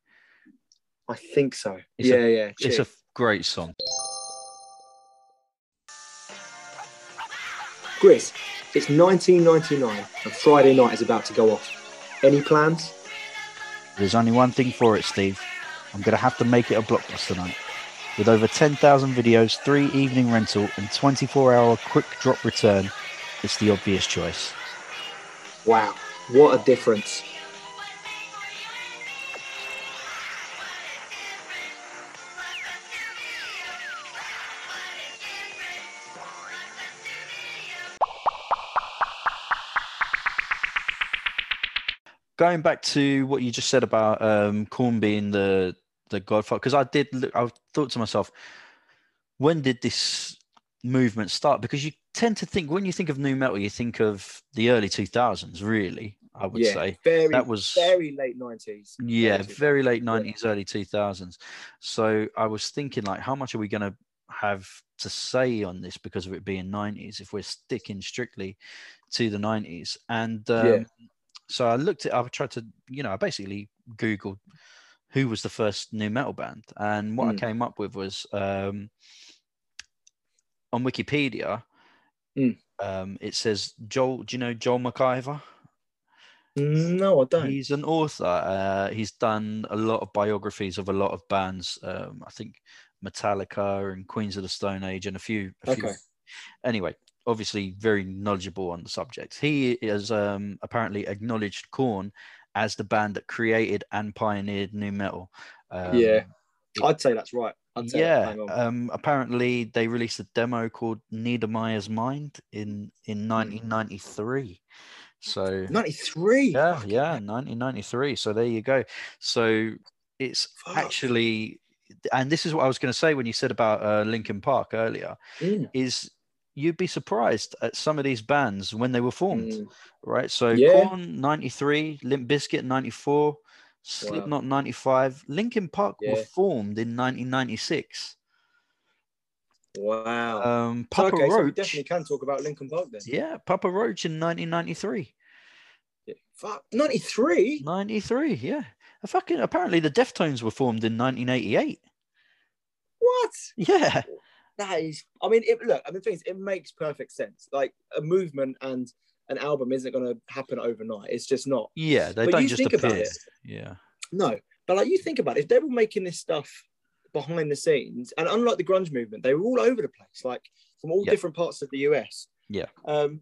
I think so. It's yeah, a- yeah. It's a great song. Grizz, it's 1999 and Friday night is about to go off. Any plans? There's only one thing for it, Steve. I'm gonna have to make it a blockbuster night. With over 10,000 videos, three evening rental, and 24-hour quick drop return, it's the obvious choice. Wow, what a difference! Going back to what you just said about um Korn being the the godfather, because I did look, I thought to myself, when did this movement start? Because you tend to think when you think of new metal, you think of the early two thousands, really. I would yeah, say very, that was very late 90s. yeah, Very late 2000s, nineties, early two thousands. So I was thinking, like, how much are we going to have to say on this because of it being nineties if we're sticking strictly to the nineties? And um, Yeah. So I looked at, I tried to, you know, I basically googled who was the first new metal band, and what I Mm. came up with was um, on Wikipedia. Mm. Um, it says Joel. Do you know Joel McIver? No, I don't. He's an author. Uh, he's done a lot of biographies of a lot of bands. Um, I think Metallica and Queens of the Stone Age and a few. A few. Okay. Anyway, obviously very knowledgeable on the subject. He is um, apparently acknowledged Korn as the band that created and pioneered new metal. Um, Yeah. I'd say that's right. I'd say yeah. On. Um, apparently, they released a demo called Niedermeyer's Mind in in 1993. So 93. yeah, yeah, 1993. So there you go. So it's Fuck. actually, and this is what I was going to say when you said about uh, Linkin Park earlier, Mm, is you'd be surprised at some of these bands when they were formed, mm. right? So Yeah. Korn 93, Limp Bizkit 94, Slipknot 95, Linkin Park were formed in 1996. Wow. Um, Papa okay, so we definitely can talk about Linkin Park then. yeah, Papa Roach in 1993. Yeah. Fuck, 93? 93, yeah. A fucking apparently the Deftones were formed in 1988. What? Yeah, That is. I mean, it, look. I mean, things it makes perfect sense. Like a movement and an album isn't going to happen overnight. It's just not. yeah. They But don't you just think about appear. it. Yeah, No, but like you think about it, if they were making this stuff behind the scenes, and unlike the grunge movement, they were all over the place, like from all Yeah. different parts of the US. Yeah. Um,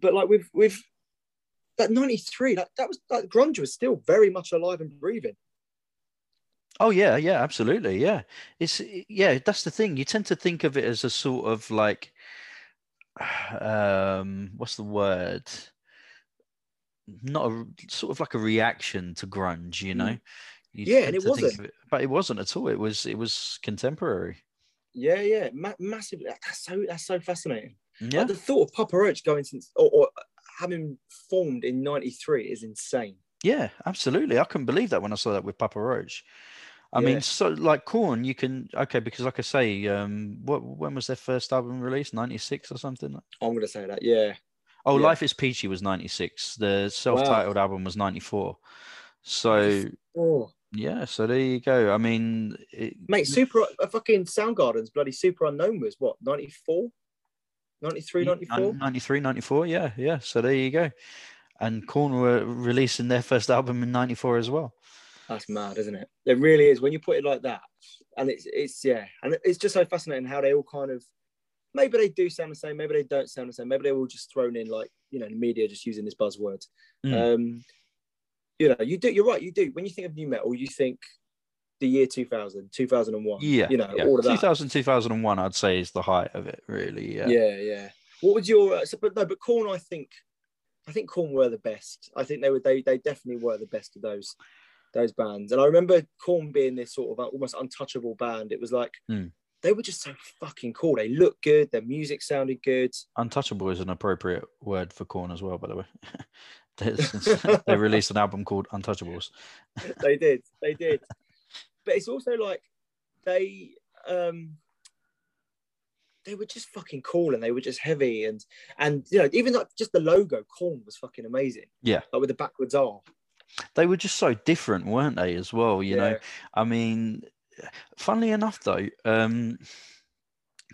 but like with with that '93, that that was like grunge was still very much alive and breathing. Oh yeah, yeah, absolutely. Yeah. It's yeah, that's the thing. You tend to think of it as a sort of like um what's the word? Not a sort of like a reaction to grunge, you know. You Mm. Yeah, and it wasn't. it- but it wasn't at all. It was it was contemporary. Yeah, yeah, ma- massively. That's so that's so fascinating. Yeah. Like the thought of Papa Roach going since or, or having formed in '93 is insane. Yeah, absolutely. I couldn't believe that when I saw that with Papa Roach. I Yeah. mean, so like Korn, you can okay because like I say, um, what when was their first album released? Ninety six or something. I'm gonna say that. Yeah, Oh, Yeah. Life is Peachy was 96. The self-titled album was 94. So oh, yeah, so there you go. I mean, it, mate, super uh, fucking Soundgarden's bloody Superunknown was what 94, 93, 94. 93, 94. Yeah, yeah. So there you go. And Korn were releasing their first album in 94 as well. That's mad, isn't it? It really is when you put it like that. And it's it's yeah, and it's just so fascinating how they all kind of maybe they do sound the same, maybe they don't sound the same, maybe they were all just thrown in like you know the media just using this buzzword. Mm. Um, you know, you do. You're right. You do. When you think of new metal, you think the year 2000, 2001. Yeah. You know, yeah. all of that. 2000, 2001, I'd say is the height of it, really. Yeah. Yeah, yeah. What was your? Uh, so, but no, but Korn. I think, I think Korn were the best. I think they were. They they definitely were the best of those those bands. And I remember Korn being this sort of uh, almost untouchable band. It was like Hmm. they were just so fucking cool. They looked good. Their music sounded good. Untouchable is an appropriate word for Korn as well, by the way. They released an album called Untouchables. they did. They did. but it's also like they um they were just fucking cool and they were just heavy and and you know even like just the logo korn was fucking amazing Yeah. like with the backwards r They were just so different, weren't they, as well? You know, I mean, funnily enough, though, um,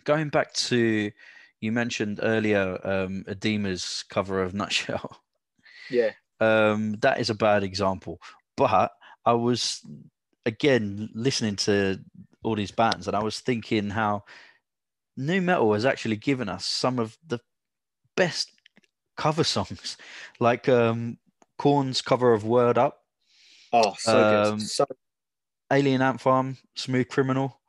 going back to you mentioned earlier um, Adema's cover of Nutshell. yeah Um, that is a bad example, but I was again listening to all these bands, and I was thinking how new metal has actually given us some of the best cover songs, like um, Korn's cover of "Word Up." oh so Um, good so Alien Ant Farm, Smooth Criminal.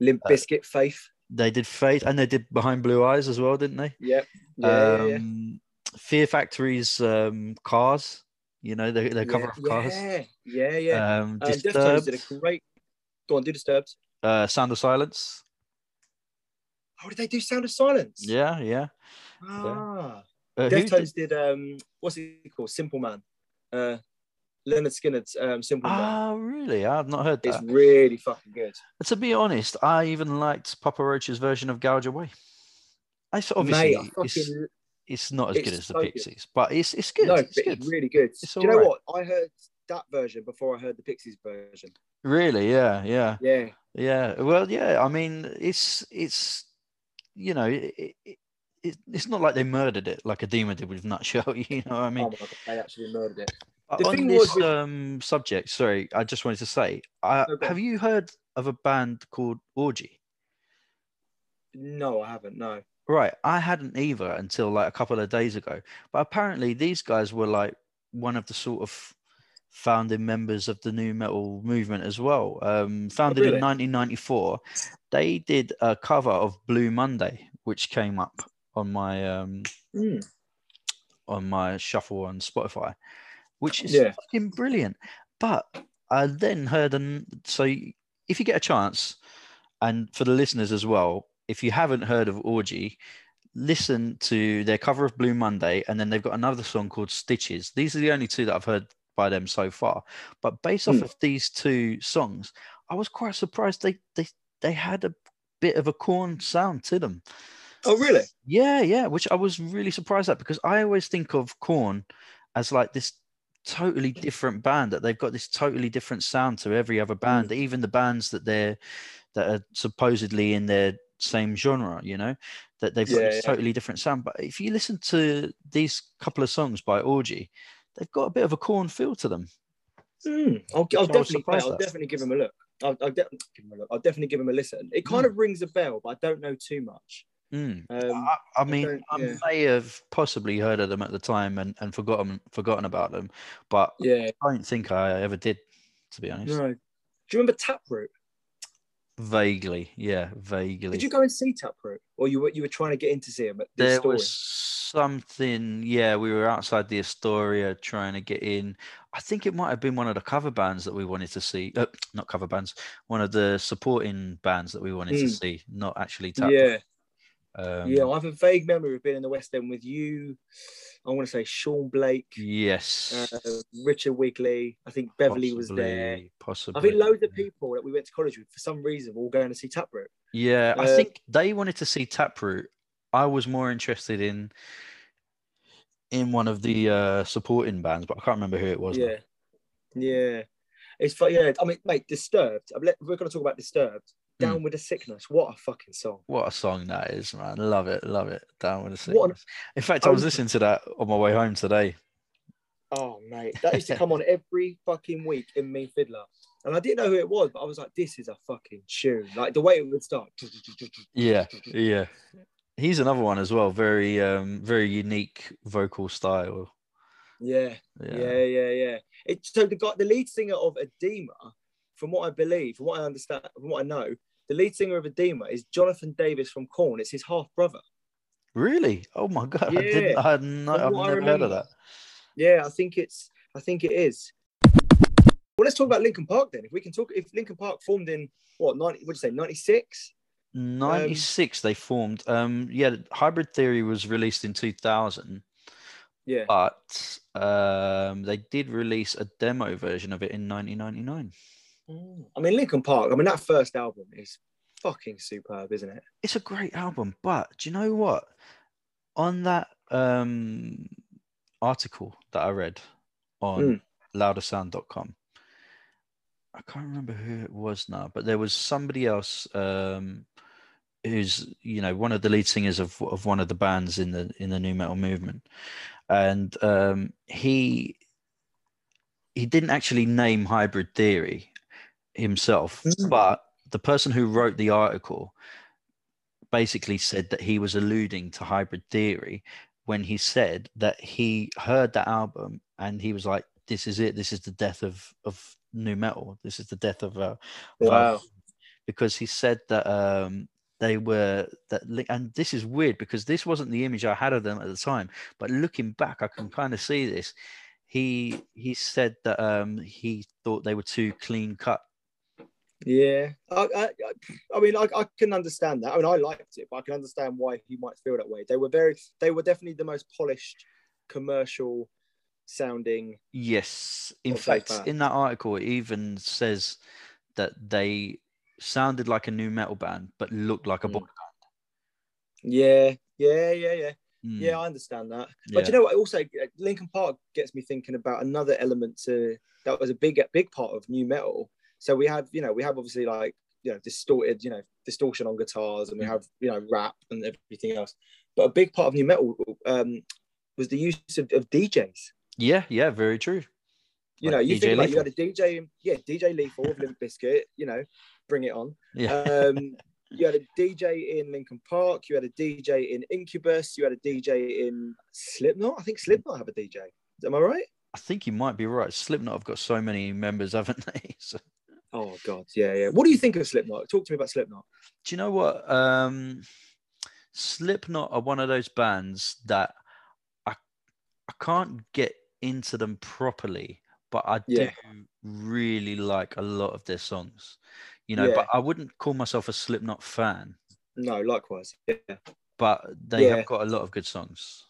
limp uh, bizkit faith They did Faith, and they did Behind Blue Eyes as well, didn't they? yeah yeah, yeah, yeah. um, Fear Factory's um, Cars, you know, the, the cover yeah, of Cars. yeah yeah yeah Um, uh, Deftones did a great go on do disturbed uh, Sound of Silence. oh did they do sound of silence Yeah, yeah. ah Uh, did- Deftones did um what's it called Simple Man uh Lynyrd Skynyrd's um Simple Man Ah, really? I've not heard that. It's really fucking good. To be honest, I even liked Papa Roach's version of Gouge Away. I obviously Mate, I it's, fucking, it's not as it's good as the so good. Pixies, but it's it's good. no, it's but good. it's really good. It's Do you know alright. what? I heard that version before I heard the Pixies version. Really, yeah, yeah. Yeah, Yeah, well, yeah. I mean, it's it's you know, it, it, it, it's not like they murdered it like Adema did with Nutshell. You know, what I mean, oh god, they actually murdered it. The on thing this was um subject, sorry, I just wanted to say, uh, on. have you heard of a band called Orgy? No, I haven't. No. Right, I hadn't either until like a couple of days ago. But apparently, these guys were like one of the sort of founding members of the new metal movement as well. Um, founded really? in 1994, they did a cover of Blue Monday, which came up on my um, Hmm. on my shuffle on Spotify, which is Yeah. fucking brilliant. But I then heard, and so if you get a chance, and for the listeners as well, if you haven't heard of Orgy, listen to their cover of Blue Monday, and then they've got another song called Stitches. These are the only two that I've heard by them so far. But based off Hmm. of these two songs, I was quite surprised they they they had a bit of a korn sound to them. Oh, really? Yeah, yeah, which I was really surprised at because I always think of Korn as like this totally different band that they've got this totally different sound to every other band, even the bands that they're that are supposedly in their same genre, you know, that they've got Yeah, this yeah. totally different sound. But if you listen to these couple of songs by Orgy, they've got a bit of a korn feel to them. Mm, I'll, I'll Which I was definitely, I'll definitely give them a look. I'll, I'll, de- give him a look. I'll definitely give them a listen. It kind Mm. of rings a bell, but I don't know too much. Mm. Um, I, I mean, don't- I may have possibly heard of them at the time and, and forgotten forgotten about them, but yeah, I don't think I ever did, to be honest. no. Do you remember Taproot? Vaguely, yeah, vaguely. Did you go and see Taproot, or you were you were trying to get in to see him at the there story? was something, yeah, we were outside the Astoria trying to get in. I think it might have been one of the cover bands that we wanted to see. Uh, not cover bands, one of the supporting bands that we wanted to Mm. see, not actually Taproot. yeah, Um, yeah. I have a vague memory of being in the West End with you. I want to say Sean Blake, Yes. uh, Richard Wigley. I think Beverly was there. possibly, Possibly. I think loads of people that we went to college with, for some reason, were all going to see Taproot. Yeah, I Uh, think they wanted to see Taproot. I was more interested in in one of the uh, supporting bands, but I can't remember who it was. now. Yeah, yeah. It's. Yeah, I mean, mate, Disturbed. I'm let- We're going to talk about Disturbed. Down with the Sickness. What a fucking song. What a song that is, man! Love it, love it. Down with the sickness. In fact, I was Oh. listening to that on my way home today. Oh, mate, that used to come on every fucking week in Me Fiddler, and I didn't know who it was, but I was like, this is a fucking tune. Like the way it would start. Yeah, yeah. He's another one as well. Very, um, very unique vocal style. Yeah, Yeah. yeah, yeah, yeah. It, so the guy, the lead singer of Adema, from what I believe, from what I understand, from what I know, the lead singer of Adema is Jonathan Davis from Korn. It's his half brother. Really? Oh my god! I didn't. Yeah, I had no, I've never heard of that. Yeah, I think it's. I think it is. Well, let's talk about Linkin Park then. If we can talk, if Linkin Park formed in what ninety? What'd you say? Ninety six. 96 they formed um yeah hybrid theory was released in 2000 Yeah. but um they did release a demo version of it in 1999 I mean, Linkin Park. I mean, that first album is fucking superb, isn't it? it's a great album but do you know what on that um article that i read on Mm. loudersound.com i can't remember who it was now but there was somebody else um who's you know one of the lead singers of, of one of the bands in the in the new metal movement and um he he didn't actually name hybrid theory himself Mm. but the person who wrote the article basically said that he was alluding to hybrid theory when he said that he heard that album and he was like this is it this is the death of of new metal this is the death of uh, of Wow. because he said that um they were that and this is weird because this wasn't the image I had of them at the time but looking back I can kind of see this he he said that um he thought they were too clean cut Yeah. I, I, I- mean, I, I can understand that. I mean, I liked it, but I can understand why he might feel that way. They were very. They were definitely the most polished, commercial sounding. yes in fact in that article it even says that they sounded like a new metal band but looked like a Mm. boy Yeah. Yeah. Yeah. Yeah. Mm, Yeah, I understand that. yeah. But you know what? Also, uh, Linkin Park gets me thinking about another element to that was a big, big part of new metal. So we have, you know, we have obviously like you know distorted, you know, distortion on guitars, and we Mm. have you know rap and everything else. But a big part of new metal um, was the use of, of DJs. yeah yeah very true You Like know, you DJ think about you had a DJ, yeah, DJ Lethal with Limp Bizkit, you know, bring it on. yeah Um, you had a DJ in Linkin Park. You had a DJ in Incubus. You had a DJ in Slipknot. I think Slipknot have a DJ. Am I right? I think you might be right Slipknot have got so many members haven't they so Oh God, yeah, yeah. What do you think of Slipknot? Talk to me about Slipknot. Do you know what? Um, Slipknot are one of those bands that I I can't get into them properly, but I Yeah. do really like a lot of their songs. You know, Yeah. but I wouldn't call myself a Slipknot fan, No, likewise. Yeah, but they Yeah. have got a lot of good songs.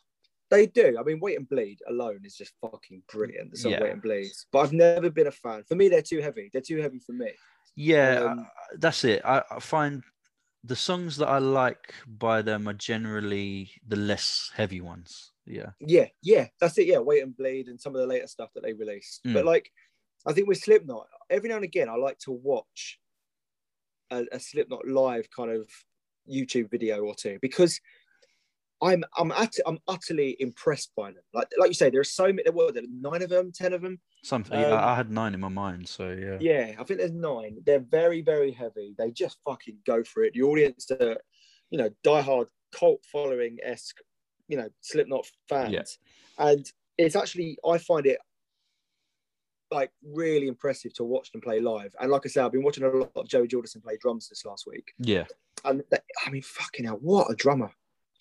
They do. I mean, Wait and Bleed alone is just fucking brilliant. The song Yeah. Wait and Bleed. But I've never been a fan. For me, they're too heavy. They're too heavy for me. Yeah, Um, I- that's it. I, I find the songs that I like by them are generally the less heavy ones. Yeah. Yeah, yeah, that's it. Yeah, Wait and Bleed and some of the later stuff that they released. Mm. But like, I think with Slipknot, every now and again, I like to watch a, a Slipknot live kind of YouTube video or two because I'm I'm at, I'm utterly impressed by them. Like like you say, there are so many. There were there nine of them, ten of them. Something Um, I had nine in my mind, so yeah. Yeah, I think there's nine. They're very very heavy. They just fucking go for it. The audience are, you know, diehard cult following esque, you know, Slipknot fans, Yeah. and it's actually I find it like really impressive to watch them play live. And like I said, I've been watching a lot of Joey Jordison play drums this last week. Yeah, and that, I mean, fucking hell, what a drummer!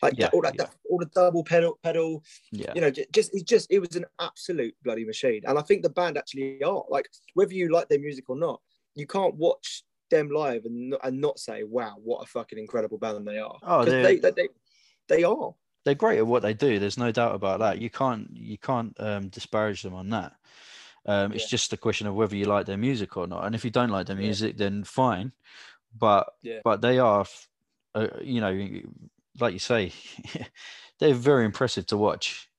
Like Yeah, all that, yeah. all the double pedal, pedal. yeah, You know, just it's just it was an absolute bloody machine. And I think the band actually are like, whether you like their music or not, you can't watch them live and not- and not say, "Wow, what a fucking incredible band they are." Oh, they, they, they they are. they're great at what they do. There's no doubt about that. You can't you can't um, disparage them on that. Um, it's Yeah. just a question of whether you like their music or not. And if you don't like their Yeah. music, then fine. But Yeah. but they are, uh, you know, like you say, they're very impressive to watch.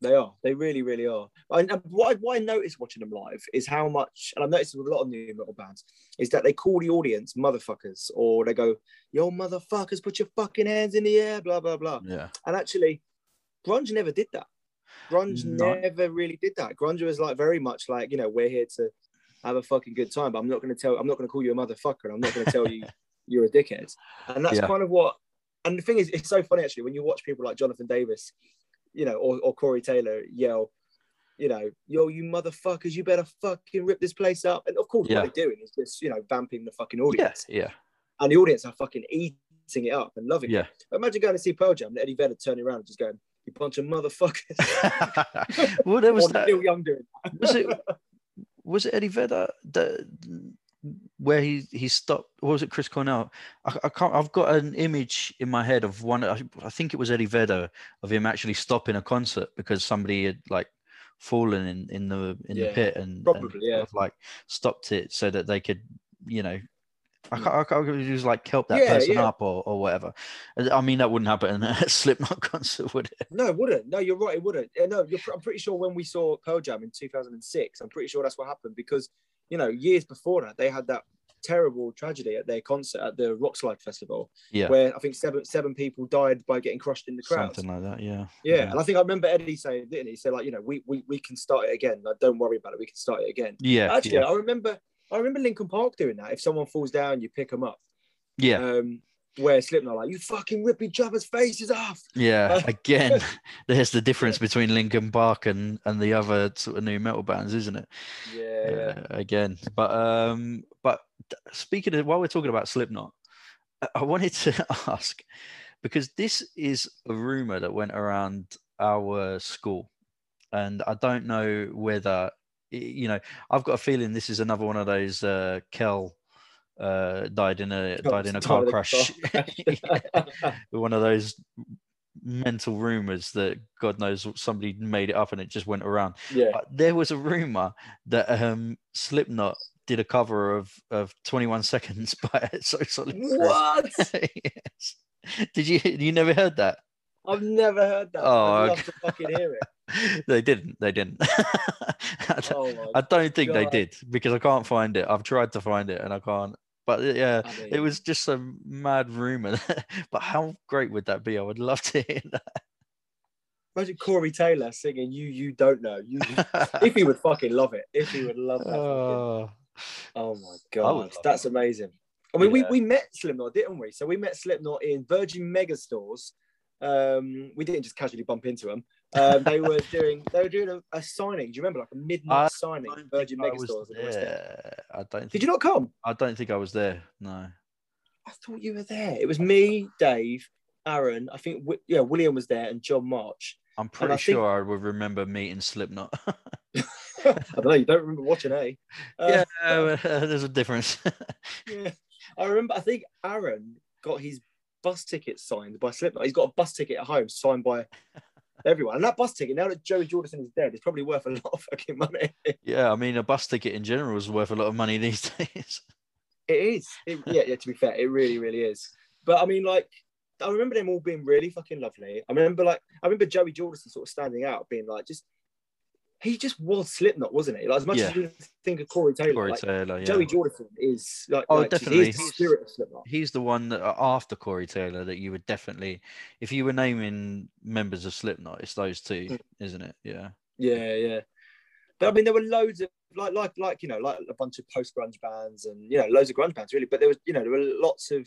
They are. They really, really are. And what I, what I noticed watching them live is how much, and I've noticed with a lot of new metal bands, is that they call the audience motherfuckers, or they go, "Yo, motherfuckers, put your fucking hands in the air," blah blah blah. Yeah, And actually, grunge never did that. Grunge never really did that. Grunge was like very much like, you know, we're here to have a fucking good time, but I'm not going to tell, I'm not going to call you a motherfucker. and I'm not going to tell you you're a dickhead. And that's Yeah. kind of what. And the thing is, it's so funny actually when you watch people like Jonathan Davis, you know, or, or Corey Taylor yell, you know, yo, you motherfuckers, you better fucking rip this place up. And of course, Yeah. what they're doing is just, you know, vamping the fucking yeah, audience. yeah, And the audience are fucking eating it up and loving it. yeah. But imagine going to see Pearl Jam and Eddie Vedder turning around and just going, "You bunch of motherfuckers." well, there was that. Neil Young doing. that. Was it was it Eddie Vedder that where he he stopped? Or was it Chris Cornell? I, I can't. I've got an image in my head of one. I, I think it was Eddie Vedder of him actually stopping a concert because somebody had like fallen in in the in the pit and, and probably, sort yeah. like stopped it so that they could you know. I can't, I can't was like help that. Yeah, person yeah. up or, or whatever. I mean that wouldn't happen at a Slipknot concert, would it? No, it wouldn't. No, you're right. It wouldn't. No, I'm pretty sure when we saw Pearl Jam in 2006, I'm pretty sure that's what happened because, you know, years before that, they had that terrible tragedy at their concert at the Roskilde Festival, Yeah, where I think seven seven people died by getting crushed in the crowd. something like that. Yeah, Yeah, and I think I remember Eddie saying, didn't he? He said like, you know, we we, we can start it again. Like, don't worry about it. We can start it again. yeah, Actually, yeah. I remember I remember Linkin Park doing that. If someone falls down, you pick them up. yeah. Um, where Slipknot like, you fucking rip each other's faces off. Yeah, Uh, again, there's the difference between Linkin Park and and the other sort of new metal bands, isn't it? Yeah, yeah. Uh, again, but um, but speaking of while we're talking about Slipknot, I- I wanted to ask because this is a rumor that went around our school, and I don't know whether you know. I've got a feeling this is another one of those uh, Kel uh, died in a died in a car crash. one of those mental rumors that God knows somebody made it up and it just went around. yeah. But there was a rumor that um, Slipknot did a cover of of 21 Seconds by So Solid. What? yes. Did you you never heard that? I've never heard that. Oh, I'd love okay. to fucking hear it. they didn't. They didn't. I don't- Oh I don't think they did because I can't find it. I've tried to find it and I can't. But uh, yeah, it was just a mad rumor. but how great would that be? I would love to hear that. Imagine Corey Taylor singing "You You Don't Know." You, if he would fucking love it. If he would love that. oh, Oh my god, that's amazing. I mean, Yeah. we, we met Slipknot, didn't we? So we met Slipknot in Virgin Mega stores. Um, we didn't just casually bump into them. Um, they were doing they were doing a, a signing. Do you remember, like a midnight I signing? Virgin Megastores. I Mega was stores. in the West End. there. I don't. Think, Did you not come? I don't think I was there. No. I thought you were there. It was me, Dave, Aaron. I think yeah, William was there, and John March. I'm I pretty think- sure I would remember meeting Slipknot. I don't know. You don't remember watching, eh? Uh, yeah, well, there's a difference. yeah. I remember. I think Aaron got his bus ticket signed by Slipknot. He's got a bus ticket at home signed by everyone, and that bus ticket now that Joey Jordison is dead, is probably worth a lot of fucking money. yeah, I mean, a bus ticket in general is worth a lot of money these days. It is. It- yeah, yeah. To be fair, it really, really is. But I mean, like, I remember them all being really fucking lovely. I remember, like, I remember Joey Jordison sort of standing out, being like, just he just was Slipknot, wasn't he? Like as much Yeah. as you think of Corey Taylor, Corey like, Taylor, yeah. Joey Jordison is like, Oh, like, he's definitely. the spirit of Slipknot. He's the one that uh, after Corey Taylor that you would definitely, if you were naming members of Slipknot, it's those two, Mm. isn't it? Yeah. Yeah, yeah. But I mean, there were loads of like, like, like you know, like a bunch of post grunge bands and you know, loads of grunge bands really. But there was, you know, there were lots of,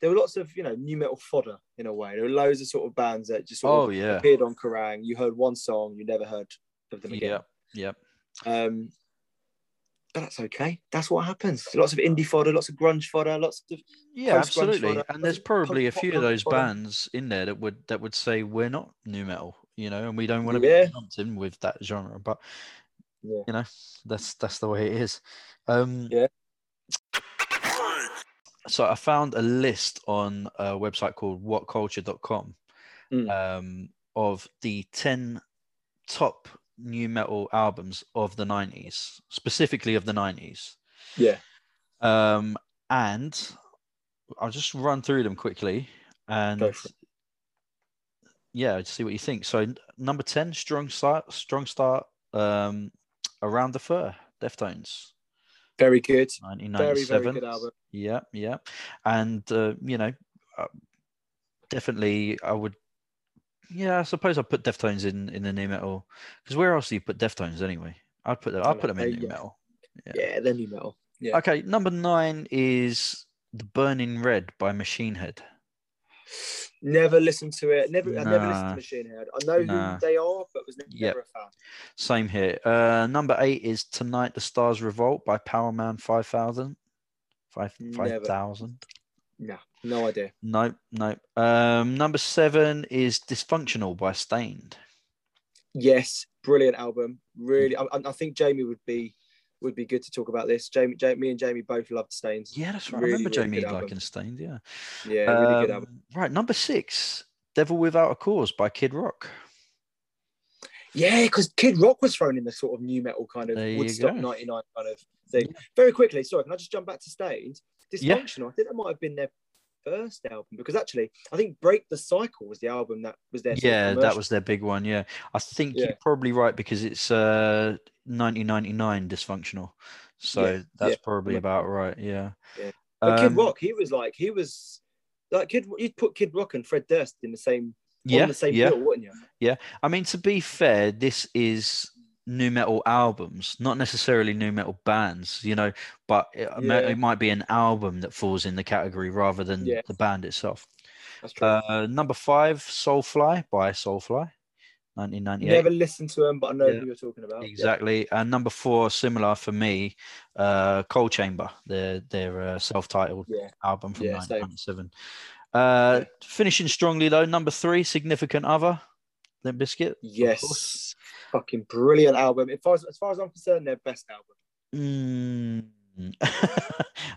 there were lots of you know, new metal fodder in a way. There were loads of sort of bands that just sort Oh of yeah. appeared on Kerrang. You heard one song, you never heard of them again. Yep. Yep. Um, but that's okay. That's what happens. Lots of indie fodder, lots of grunge fodder, lots of Yeah, absolutely. fodder, And there's probably a few of those fodder. bands in there that would that would say we're not new metal, you know, and we don't want to Yeah. be lumped in with that genre. But Yeah. you know, that's that's the way it is. Um, Yeah. So I found a list on a website called whatculture.com Mm. um, of the 10 top new metal albums of the 90s, specifically of the 90s. yeah, Um, and I'll just run through them quickly and Go for it. yeah, just see what you think. So number 10, strong start, strong start, um, around the fur, Deftones, very good, very 1997. very good album. Yeah, yeah, and uh, you know, uh, definitely I would. Yeah, I suppose I'd put Deftones in in the new metal because where else do you put Deftones anyway? I'd put them. I'd put them in Uh, new yeah. metal. Yeah. Yeah, they're new metal. Yeah. Okay, number nine is the Burning Red by Machine Head. Never listened to it. Never. I never listened to Machine Head. I know Nah. who they are, but was never, Yep. a fan. Same here. Uh, number eight is Tonight the Stars Revolt by Powerman 5000. Five 5000. No, no idea. Nope, nope. Um, number seven is Dysfunctional by Staind. Yes, brilliant album. Really, I, I think Jamie would be would be good to talk about this. Jamie, Jamie me and Jamie both loved Stains. Yeah, that's right. Really, I remember really Jamie liking Staind. Yeah. Yeah, really good Um, album. Right, number six, Devil Without a Cause by Kid Rock. Yeah, because Kid Rock was thrown in the sort of new metal kind of There Woodstock '99 kind of thing. Very quickly, sorry, can I just jump back to Stains? Yeah. Dysfunctional. I think that might have been their first album because actually, I think Break the Cycle was the album that was their Yeah, that was their big one. Yeah, I think Yeah. you're probably right because it's uh 1999 Dysfunctional, so Yeah, that's yeah. probably about right. Yeah. Yeah. But Kid Um, Rock, he was like he was like Kid. You'd put Kid Rock and Fred Durst in the same Yeah, on the same yeah. bill, wouldn't you? I mean, to be fair, this is new metal albums, not necessarily new metal bands, you know, but it, Yeah. it might be an album that falls in the category rather than Yeah. the band itself. That's true. Uh, number five, Soulfly by Soulfly, 1998. Never listened to them, but I know Yeah. who you're talking about. Yeah. Exactly. And number four, similar for me, uh, Coal Chamber, their their uh, self-titled Yeah. album from Yeah, same. 1997. Uh, Finishing strongly though, number three, Significant Other, Limp Bizkit. Yes. Fucking brilliant album. As far as, as far as I'm concerned, their best album. Mm.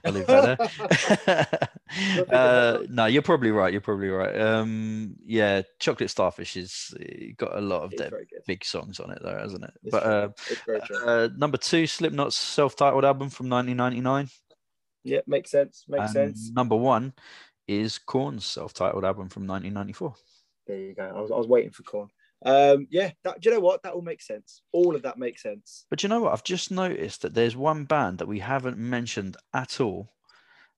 That there. thinking uh, no, you're probably right. You're probably right. Um, yeah, Chocolate Starfish is uh, got a lot of their big songs on it, though, hasn't it? It's but uh, true. uh, number two, Slipknot's self-titled album from 1999. yeah, makes sense. Makes and sense. Number one is Korn's self-titled album from 1994. There you go. I was, I was waiting for Korn. Um, yeah, that, do you know what? That all makes sense. All of that makes sense. But you know what? I've just noticed that there's one band that we haven't mentioned at all,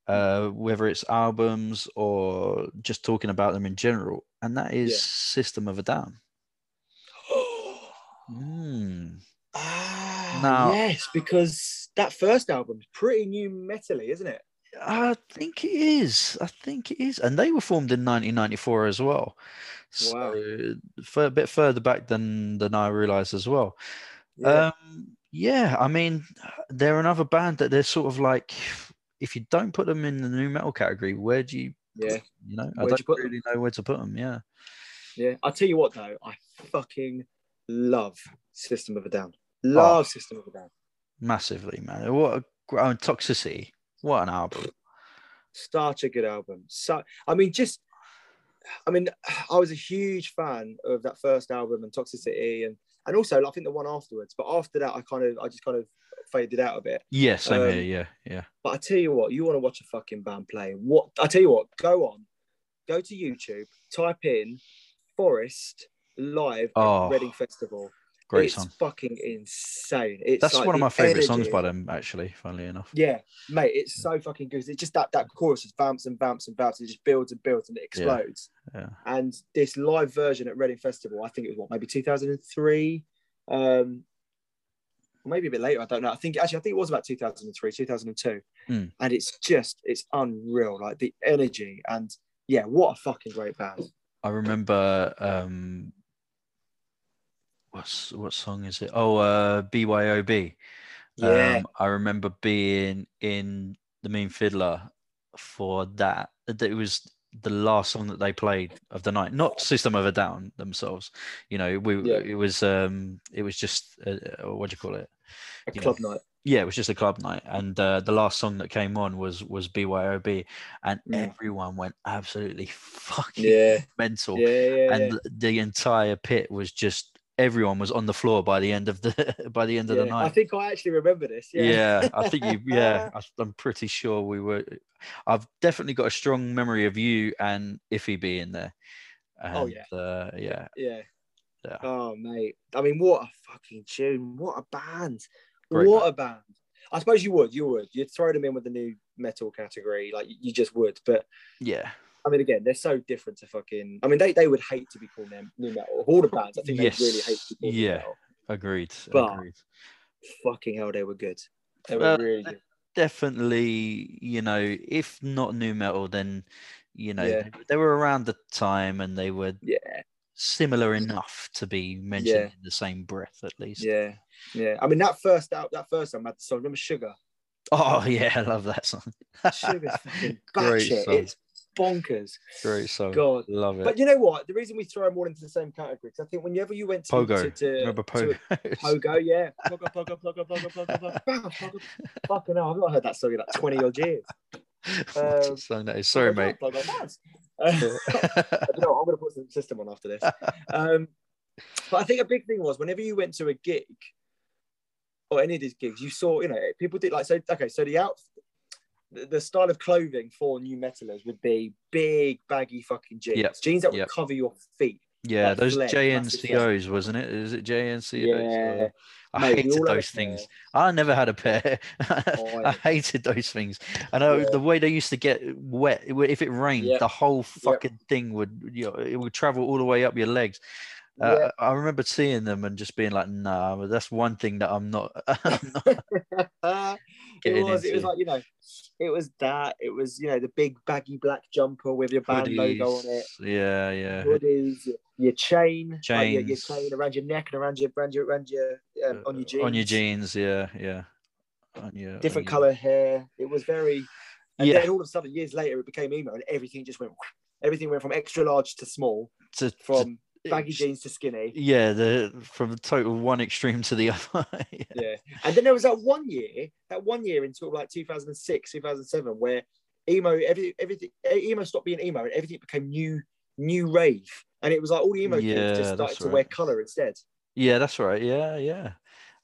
uh, whether it's albums or just talking about them in general, and that is Yeah. System of a Down. Hmm. ah, Now- yes, because that first album's pretty new metally, isn't it? I think it is. I think it is. And they were formed in 1994 as well. Wow. So for a bit further back than than I realized as well. Yeah. Um, yeah, I mean, they're another band that they're sort of like, if you don't put them in the new metal category, where do you, yeah. you know, I Where'd don't you put 'em? really know where to put them. Yeah, Yeah, I'll tell you what though, I fucking love System of a Down. Love Oh. System of a Down. massively, man. What a gr- oh, toxicity! What an album! Such a good album. So I mean, just I mean, I was a huge fan of that first album and Toxicity and and also I think the one afterwards. But after that, I kind of I just kind of faded out a bit. Yeah, same Um, here. Yeah, yeah. But I tell you what, you want to watch a fucking band play. What I tell you what, go on, go to YouTube, type in Forest live Oh. at Reading Festival, Great it's song. fucking insane. It's That's like one of my favorite songs by them, actually. Funnily enough. Yeah, mate, it's so fucking good. It's just that that chorus just bounce and bounce and bounce. It just builds and builds and it explodes. Yeah. And this live version at Reading Festival, I think it was what maybe 2003, um, maybe a bit later. I don't know. I think actually I think it was about 2003, 2002. Hmm. And it's just it's unreal. Like the energy and yeah, what a fucking great band. I remember um what's what song is it? Oh uh BYOB. Yeah. Um I remember being in the Mean Fiddler for that. It was the last song that they played of the night. Not System of a Down themselves. You know, we Yeah. it was um it was just uh, uh, what do you call it? A You club night. Yeah, it was just a club night, and uh, the last song that came on was was BYOB, and Mm. everyone went absolutely fucking Yeah. mental Yeah, and the entire pit was just everyone was on the floor by the end of the by the end of the Yeah, I think I actually remember this. Yeah, Yeah. I think you. Yeah, I, I'm pretty sure we were. I've definitely got a strong memory of you and Iffy being there. And, Oh, yeah. uh, yeah, yeah. Yeah. Oh mate, I mean, what a fucking tune! What a band! Great what a band! I suppose you would, you would, you'd throw them in with the new metal category, like you just would. But yeah, I mean, again, they're so different to fucking. I mean, they, they would hate to be called them new metal. All the bands, I think Yes. they really hate to be Yeah. agreed. But- agreed. Fucking hell, they were good. They were Well, really good. Definitely, you know, if not new metal, then you know Yeah. they, were around the time and they were Yeah, similar enough to be mentioned Yeah. in the same breath, at least. yeah, yeah. I mean, that first out, that first time, I had the song. Remember Sugar? Oh yeah, I love that song. Sugar's fucking Great batshit. It's bonkers. Great song. God. Love it. But you know what? The reason we throw them all into the same category, because I think whenever you went to Pogo. to, to, Remember to Pogo? Pogo, yeah. Pogo, pogo, pogo, pogo, pogo, pogo, pogo, pogo. Fucking hell, I've not heard that song in like 20 odd years. Um, song that is. Sorry, mate. pogo, pogo. Uh, you know, I'm going to put some system on after this. Um, but I think a big thing was whenever you went to a gig or any of these gigs, you saw, you know, people did like, so, okay, so the out, the, style of clothing for new metalers would be big, baggy fucking jeans. Yep, Jeans that would yep. cover your feet. yeah, like those JNCOs, wasn't it? Is it JNCOs? Yeah. I Mate, hated all had a those things. pair. I never had a pair. Oh, I hated those things. I know Yeah. the way they used to get wet. If it rained, Yep. the whole fucking thing would, you know, it would travel all the way up your legs. Uh, Yeah. I remember seeing them and just being like, "Nah, that's one thing that I'm not, I'm not it was. It was like you know, it was that. It was you know the big baggy black jumper with your band logo on it. Yeah, yeah. Hoodies, your chain, like your, your chain around your neck and around your around your around your um, on your jeans. Uh, On your jeans, yeah, yeah. On your on different your- color hair. It was very. And Yeah. then all of a sudden, years later, it became emo, and everything just went. Everything went from extra large to small, to- from baggy jeans to skinny. Yeah, the from the total one extreme to the other. yeah. Yeah. And then there was that one year, that one year in sort of like 2006, 2007, where emo, every, everything, emo stopped being emo and everything became new, new rave. And it was like all the emo Yeah, kids just started to right. wear color instead. Yeah, that's right. Yeah, yeah.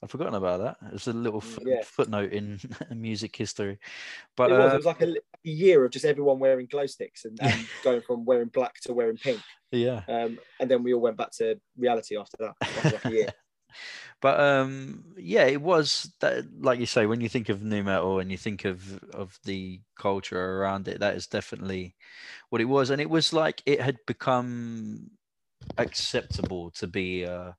I've forgotten about that. It's a little foot, Yeah. footnote in music history. But it was, uh, it was like a, a year of just everyone wearing glow sticks and, and going from wearing black to wearing pink. yeah. Um, and then we all went back to reality after that. After like a year. but um yeah it was that like you say when you think of new metal and you think of of the culture around it that is definitely what it was and it was like it had become acceptable to be a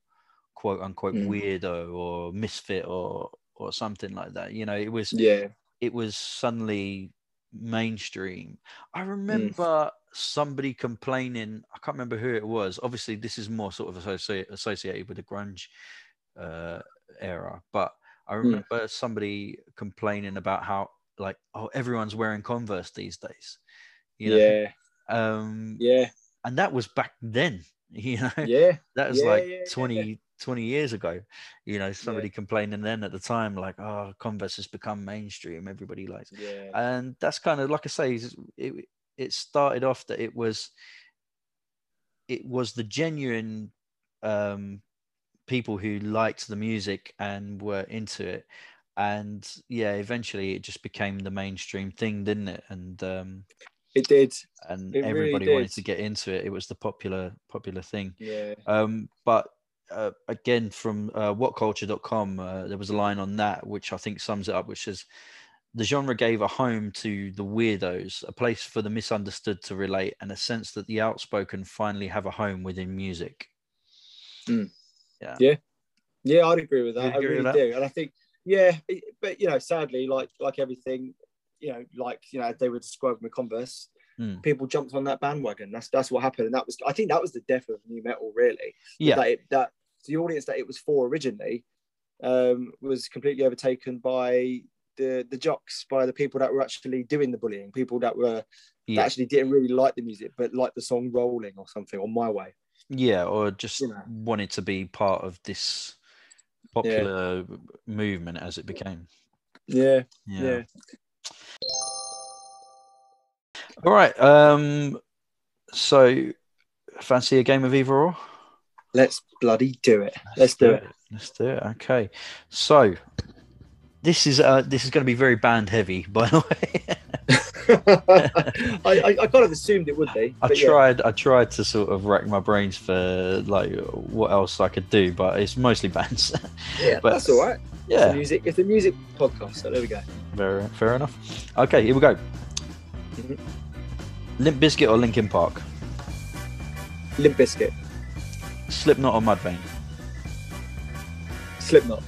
quote unquote Mm. weirdo or misfit or or something like that you know it was Yeah. it was suddenly mainstream. I Mm. remember somebody complaining. I can't remember who it was. Obviously, this is more sort of associ- associated with the grunge uh, era, but I Mm. remember somebody complaining about how like oh everyone's wearing Converse these days. You know, Yeah. um, Yeah. and that was back then. You know, Yeah. that was Yeah, like yeah, yeah, 20, 20 years ago you know somebody complaining then at the time like oh converse has become mainstream everybody likes. Yeah. and that's kind of like i say it, it started off that it was it was the genuine um people who liked the music and were into it and yeah eventually it just became the mainstream thing didn't it and um It did. and It really everybody wanted to get into it it was the popular popular thing Yeah. um, but uh, again from uh, whatculture.com, uh, there was a line on that which I think sums it up, which is the genre gave a home to the weirdos, a place for the misunderstood to relate, and a sense that the outspoken finally have a home within music. Mm. Yeah. Yeah. Yeah, I'd agree with that. You'd I really with do. And I think, yeah, but you know, sadly, like like everything, you know, like you know, they were describing with Converse, Mm. people jumped on that bandwagon. That's that's what happened, and that was I think that was the death of new metal, really. Yeah. That, it, that the audience that it was for originally um, was completely overtaken by the the jocks, by the people that were actually doing the bullying, people that were that actually didn't really like the music, but liked the song "Rolling" or something, or "My Way." Yeah, or just You know. wanted to be part of this popular movement as it became. Yeah, Yeah. yeah. All right. Um. So, fancy a game of either or? Let's bloody do it. Let's do it. Let's do it. Okay. So, this is uh this is going to be very band heavy, by the way. I, I, I kind of assumed it would be. I but yeah. tried. I tried to sort of rack my brains for like what else I could do, but it's mostly bands. Yeah, but- that's all right. It's yeah. a music. It's a music podcast. So there we go. Fair, fair enough. Okay, here we go. Mhm. Limp Bizkit or Linkin Park? Limp Bizkit. Slipknot or Mudvayne? Slipknot,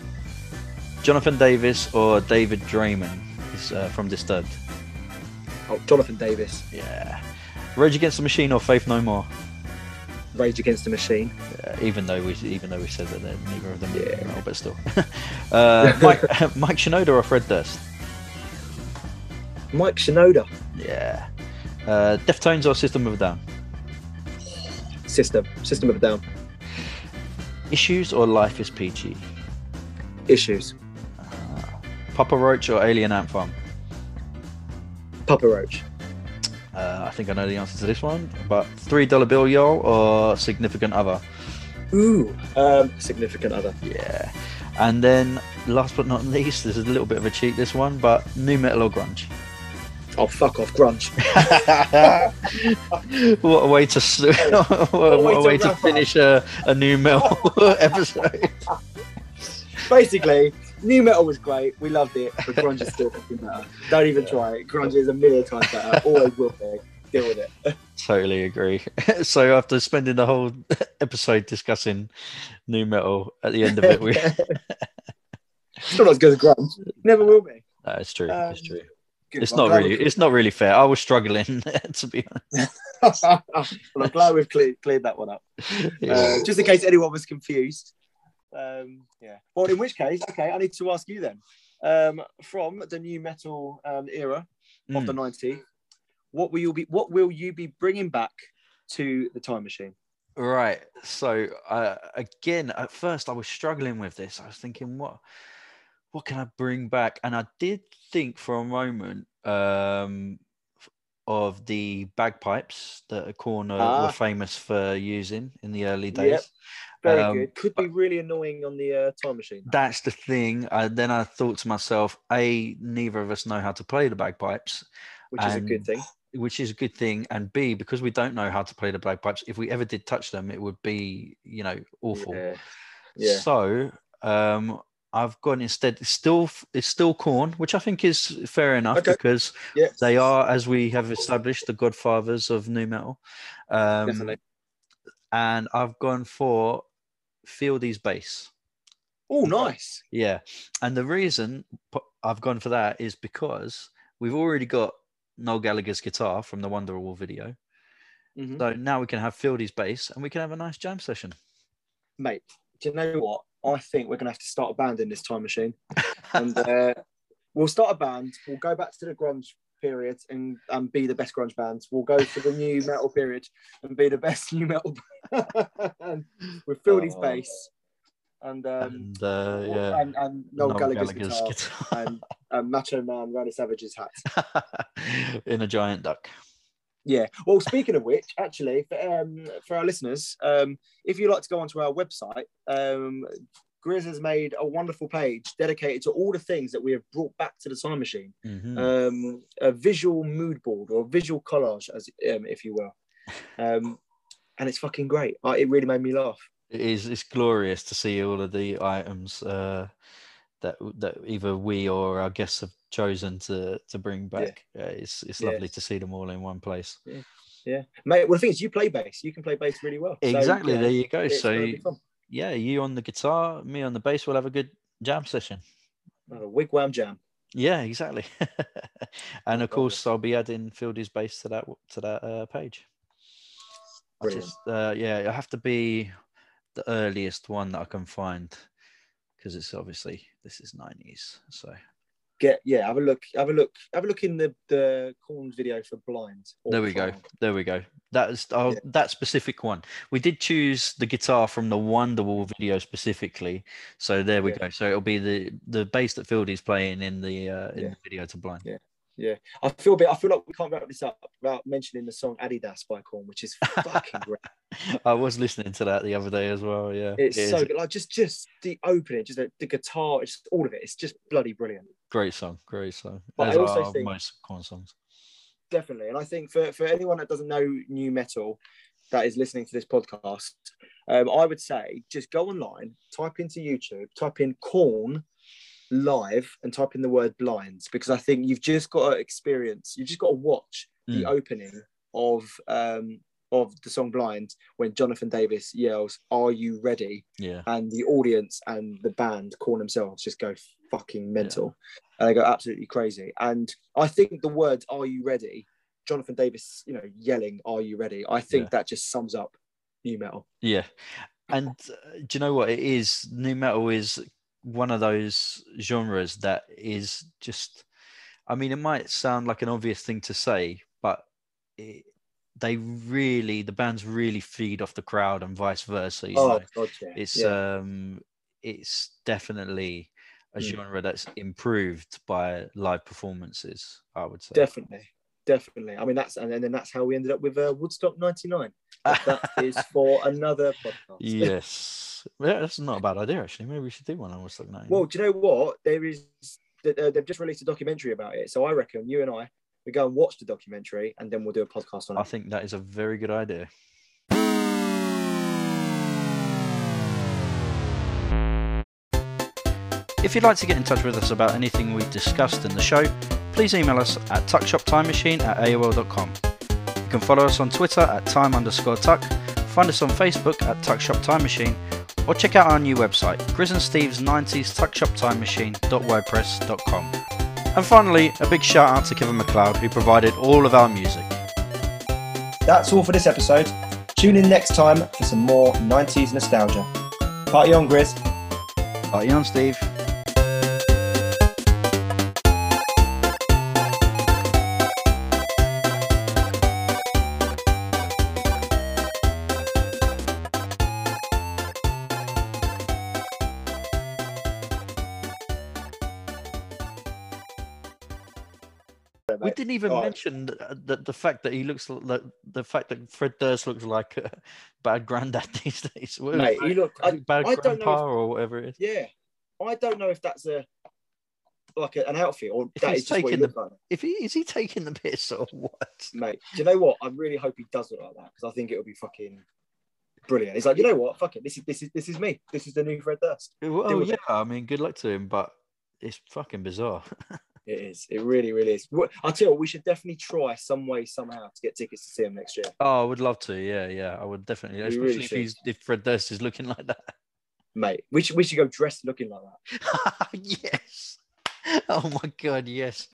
Jonathan Davis or David Draiman is uh, from Disturbed. oh, Jonathan Davis, Yeah. Rage Against the Machine or Faith No More? Rage Against the Machine. Even though we even though we said that neither of them, Yeah. but still. uh, Mike Mike Shinoda or Fred Durst? Mike Shinoda, Yeah. Uh, Deftones or System of a Down? System, System of a Down, Issues or Life is Peachy? Issues, Uh, Papa Roach or Alien Ant Farm? Papa Roach, Uh, I think I know the answer to this one, but three dollar bill y'all or significant other? ooh, um, Significant Other, Yeah. And then last but not least, this is a little bit of a cheat this one, but new metal or grunge? Oh fuck off, grunge. what a way to what, a- what a way to finish a, a new metal episode. Basically, new metal was great. We loved it, but grunge is still fucking better. Don't even try it. Grunge is a million times better. Always will be. Deal with it. Totally agree. so after spending the whole episode discussing new metal, at the end of it, we Still not as good as grunge. Never will be. no, it's true. it's Um, true. Good. It's I'm not really. It's not really fair. I was struggling to be well, I'm glad we've cleared, cleared that one up. honest. Uh, just in case anyone was confused. Um, yeah. Well, in which case, okay, I need to ask you then. Um, from the new metal um, era of Mm. the '90s, what will you be? What will you be bringing back to the time machine? Right. So uh, again, at first I was struggling with this. I was thinking, what, what can I bring back? And I did think for a moment um, of the bagpipes that a corner Ah. were famous for using in the early days. Yep. Very Um, good. Could be really annoying on the uh, time machine. That's the thing. Uh, then I thought to myself, a neither of us know how to play the bagpipes, which is a good thing. which is a good thing. And b because we don't know how to play the bagpipes, if we ever did touch them, it would be you know awful. Yeah. Yeah. So um, I've gone instead. It's still it's still Korn, which I think is fair enough Okay. because Yeah. they are, as we have established, the godfathers of new metal. Um, Definitely. And I've gone for Fieldy's bass. Oh, nice. Yeah, and the reason I've gone for that is because we've already got Noel Gallagher's guitar from the Wonderwall video. Mhm. So now we can have Fieldy's bass and we can have a nice jam session. Mate, do you know what? I think we're going to have to start a band in this time machine. and uh, we'll start a band. We'll go back to the grunge period and, and be the best grunge bands. We'll go to the new metal period and be the best new metal band with Fieldy's Oh. bass and um, and uh, yeah, and, and Noel, Noel Gallagher's, Gallagher's guitar, guitar. and, and Macho Man Randy Savage's hat. in a giant duck. Yeah. Well, speaking of which, actually, for, um, for our listeners, um, if you'd like to go onto our website, um, Grizz has made a wonderful page dedicated to all the things that we have brought back to the time machine. Mhm. Um, a visual mood board or a visual collage, as um, if you will. Um, and it's fucking great. Uh, it really made me laugh. It is. It's glorious to see all of the items uh, that that either we or our guests have chosen to to bring back. Yeah. Uh, it's it's lovely to see them all in one place. Yeah, mate. Well, the thing is, you play bass. You can play bass really well. Exactly. yeah, there you go. So gonna be fun. yeah, you on the guitar, me on the bass. We'll have a good jam session. A wigwam jam. Yeah, exactly. and of course, I'll be adding Fieldy's bass to that to that uh, page. I Brilliant. just, uh, yeah, I have to be the earliest one that I can find because it's obviously this is nineties. So Get yeah. Have a look. Have a look. Have a look in the the Korn's video for Blind. there we go. There we go. That is oh, Yeah. that specific one. We did choose the guitar from the Wonderwall video specifically. So there we Yeah. go. So it'll be the the bass that Fieldy's playing in the uh, in Yeah. the video to blind. Yeah. Yeah, I feel a bit. I feel like we can't wrap this up without mentioning the song Adidas by Korn, which is fucking great. I was listening to that the other day as well. Yeah, It's it so good. Like just just the opening, just the, the guitar, it's just all of it. It's just bloody brilliant. great song. Great song. But I also think- most Korn songs. definitely. And I think for, for anyone that doesn't know new metal that is listening to this podcast, um, I would say just go online, type into YouTube, type in Korn live and type in the word blinds because I think you've just got to experience, you've just got to watch the Mm. opening of um of the song blind when jonathan davis yells are you ready Yeah, and the audience and the band Korn themselves just go fucking mental and they go absolutely crazy and i think the words are you ready jonathan davis you know yelling are you ready i think Yeah. that just sums up new metal yeah. And uh, do you know what it is? New metal is one of those genres that is just. I mean, it might sound like an obvious thing to say, but it, they really, the bands really feed off the crowd and vice versa. Oh yeah it's yeah. um it's definitely a Mm. genre that's improved by live performances i would say definitely definitely i mean that's and then that's how we ended up with uh, woodstock 99 But that is for another podcast yes yeah, that's not a bad idea actually maybe we should do one on Woodstock 99 Well, do you know what? There is uh, they've just released a documentary about it. So I reckon you and I we go and watch the documentary and then we'll do a podcast on it. i think that is a very good idea If you'd like to get in touch with us about anything we discussed in the show, please email us at tuckshoptimemachine at AOL.com. You can follow us on Twitter at time underscore tuck, find us on Facebook at Tuckshop Time Machine, or check out our new website, Grizz and Steve's 90s tuckshoptimemachine.wordpress.com. And finally, a big shout out to Kevin MacLeod who provided all of our music. That's all for this episode. Tune in next time for some more 90s nostalgia. Party on, Grizz. Party on, Steve. Even Alright. mention the, uh, the, the fact that he looks like the fact that Fred Durst looks like a bad granddad these days. Mate, it, you look. I, bad I don't know if- grandpa or whatever it is. yeah, I don't know if that's a like a, an outfit or If that he's is just what he taking the- like. If he is he taking the piss or what? Mate, do you know what? I really hope he does look like that because I think it would be fucking brilliant. He's like you know what? Fuck it. This is this is this is me. This is the new Fred Durst. Well, yeah, it. I mean, good luck to him, but it's fucking bizarre. It is. It really, really is. What- I tell you, what, we should definitely try some way somehow to get tickets to see him next year. oh, I would love to. Yeah, yeah, I would definitely, We especially really if he's if Fred Durst is looking like that. Mate, we should we should go dressed looking like that. yes. Oh my god, yes.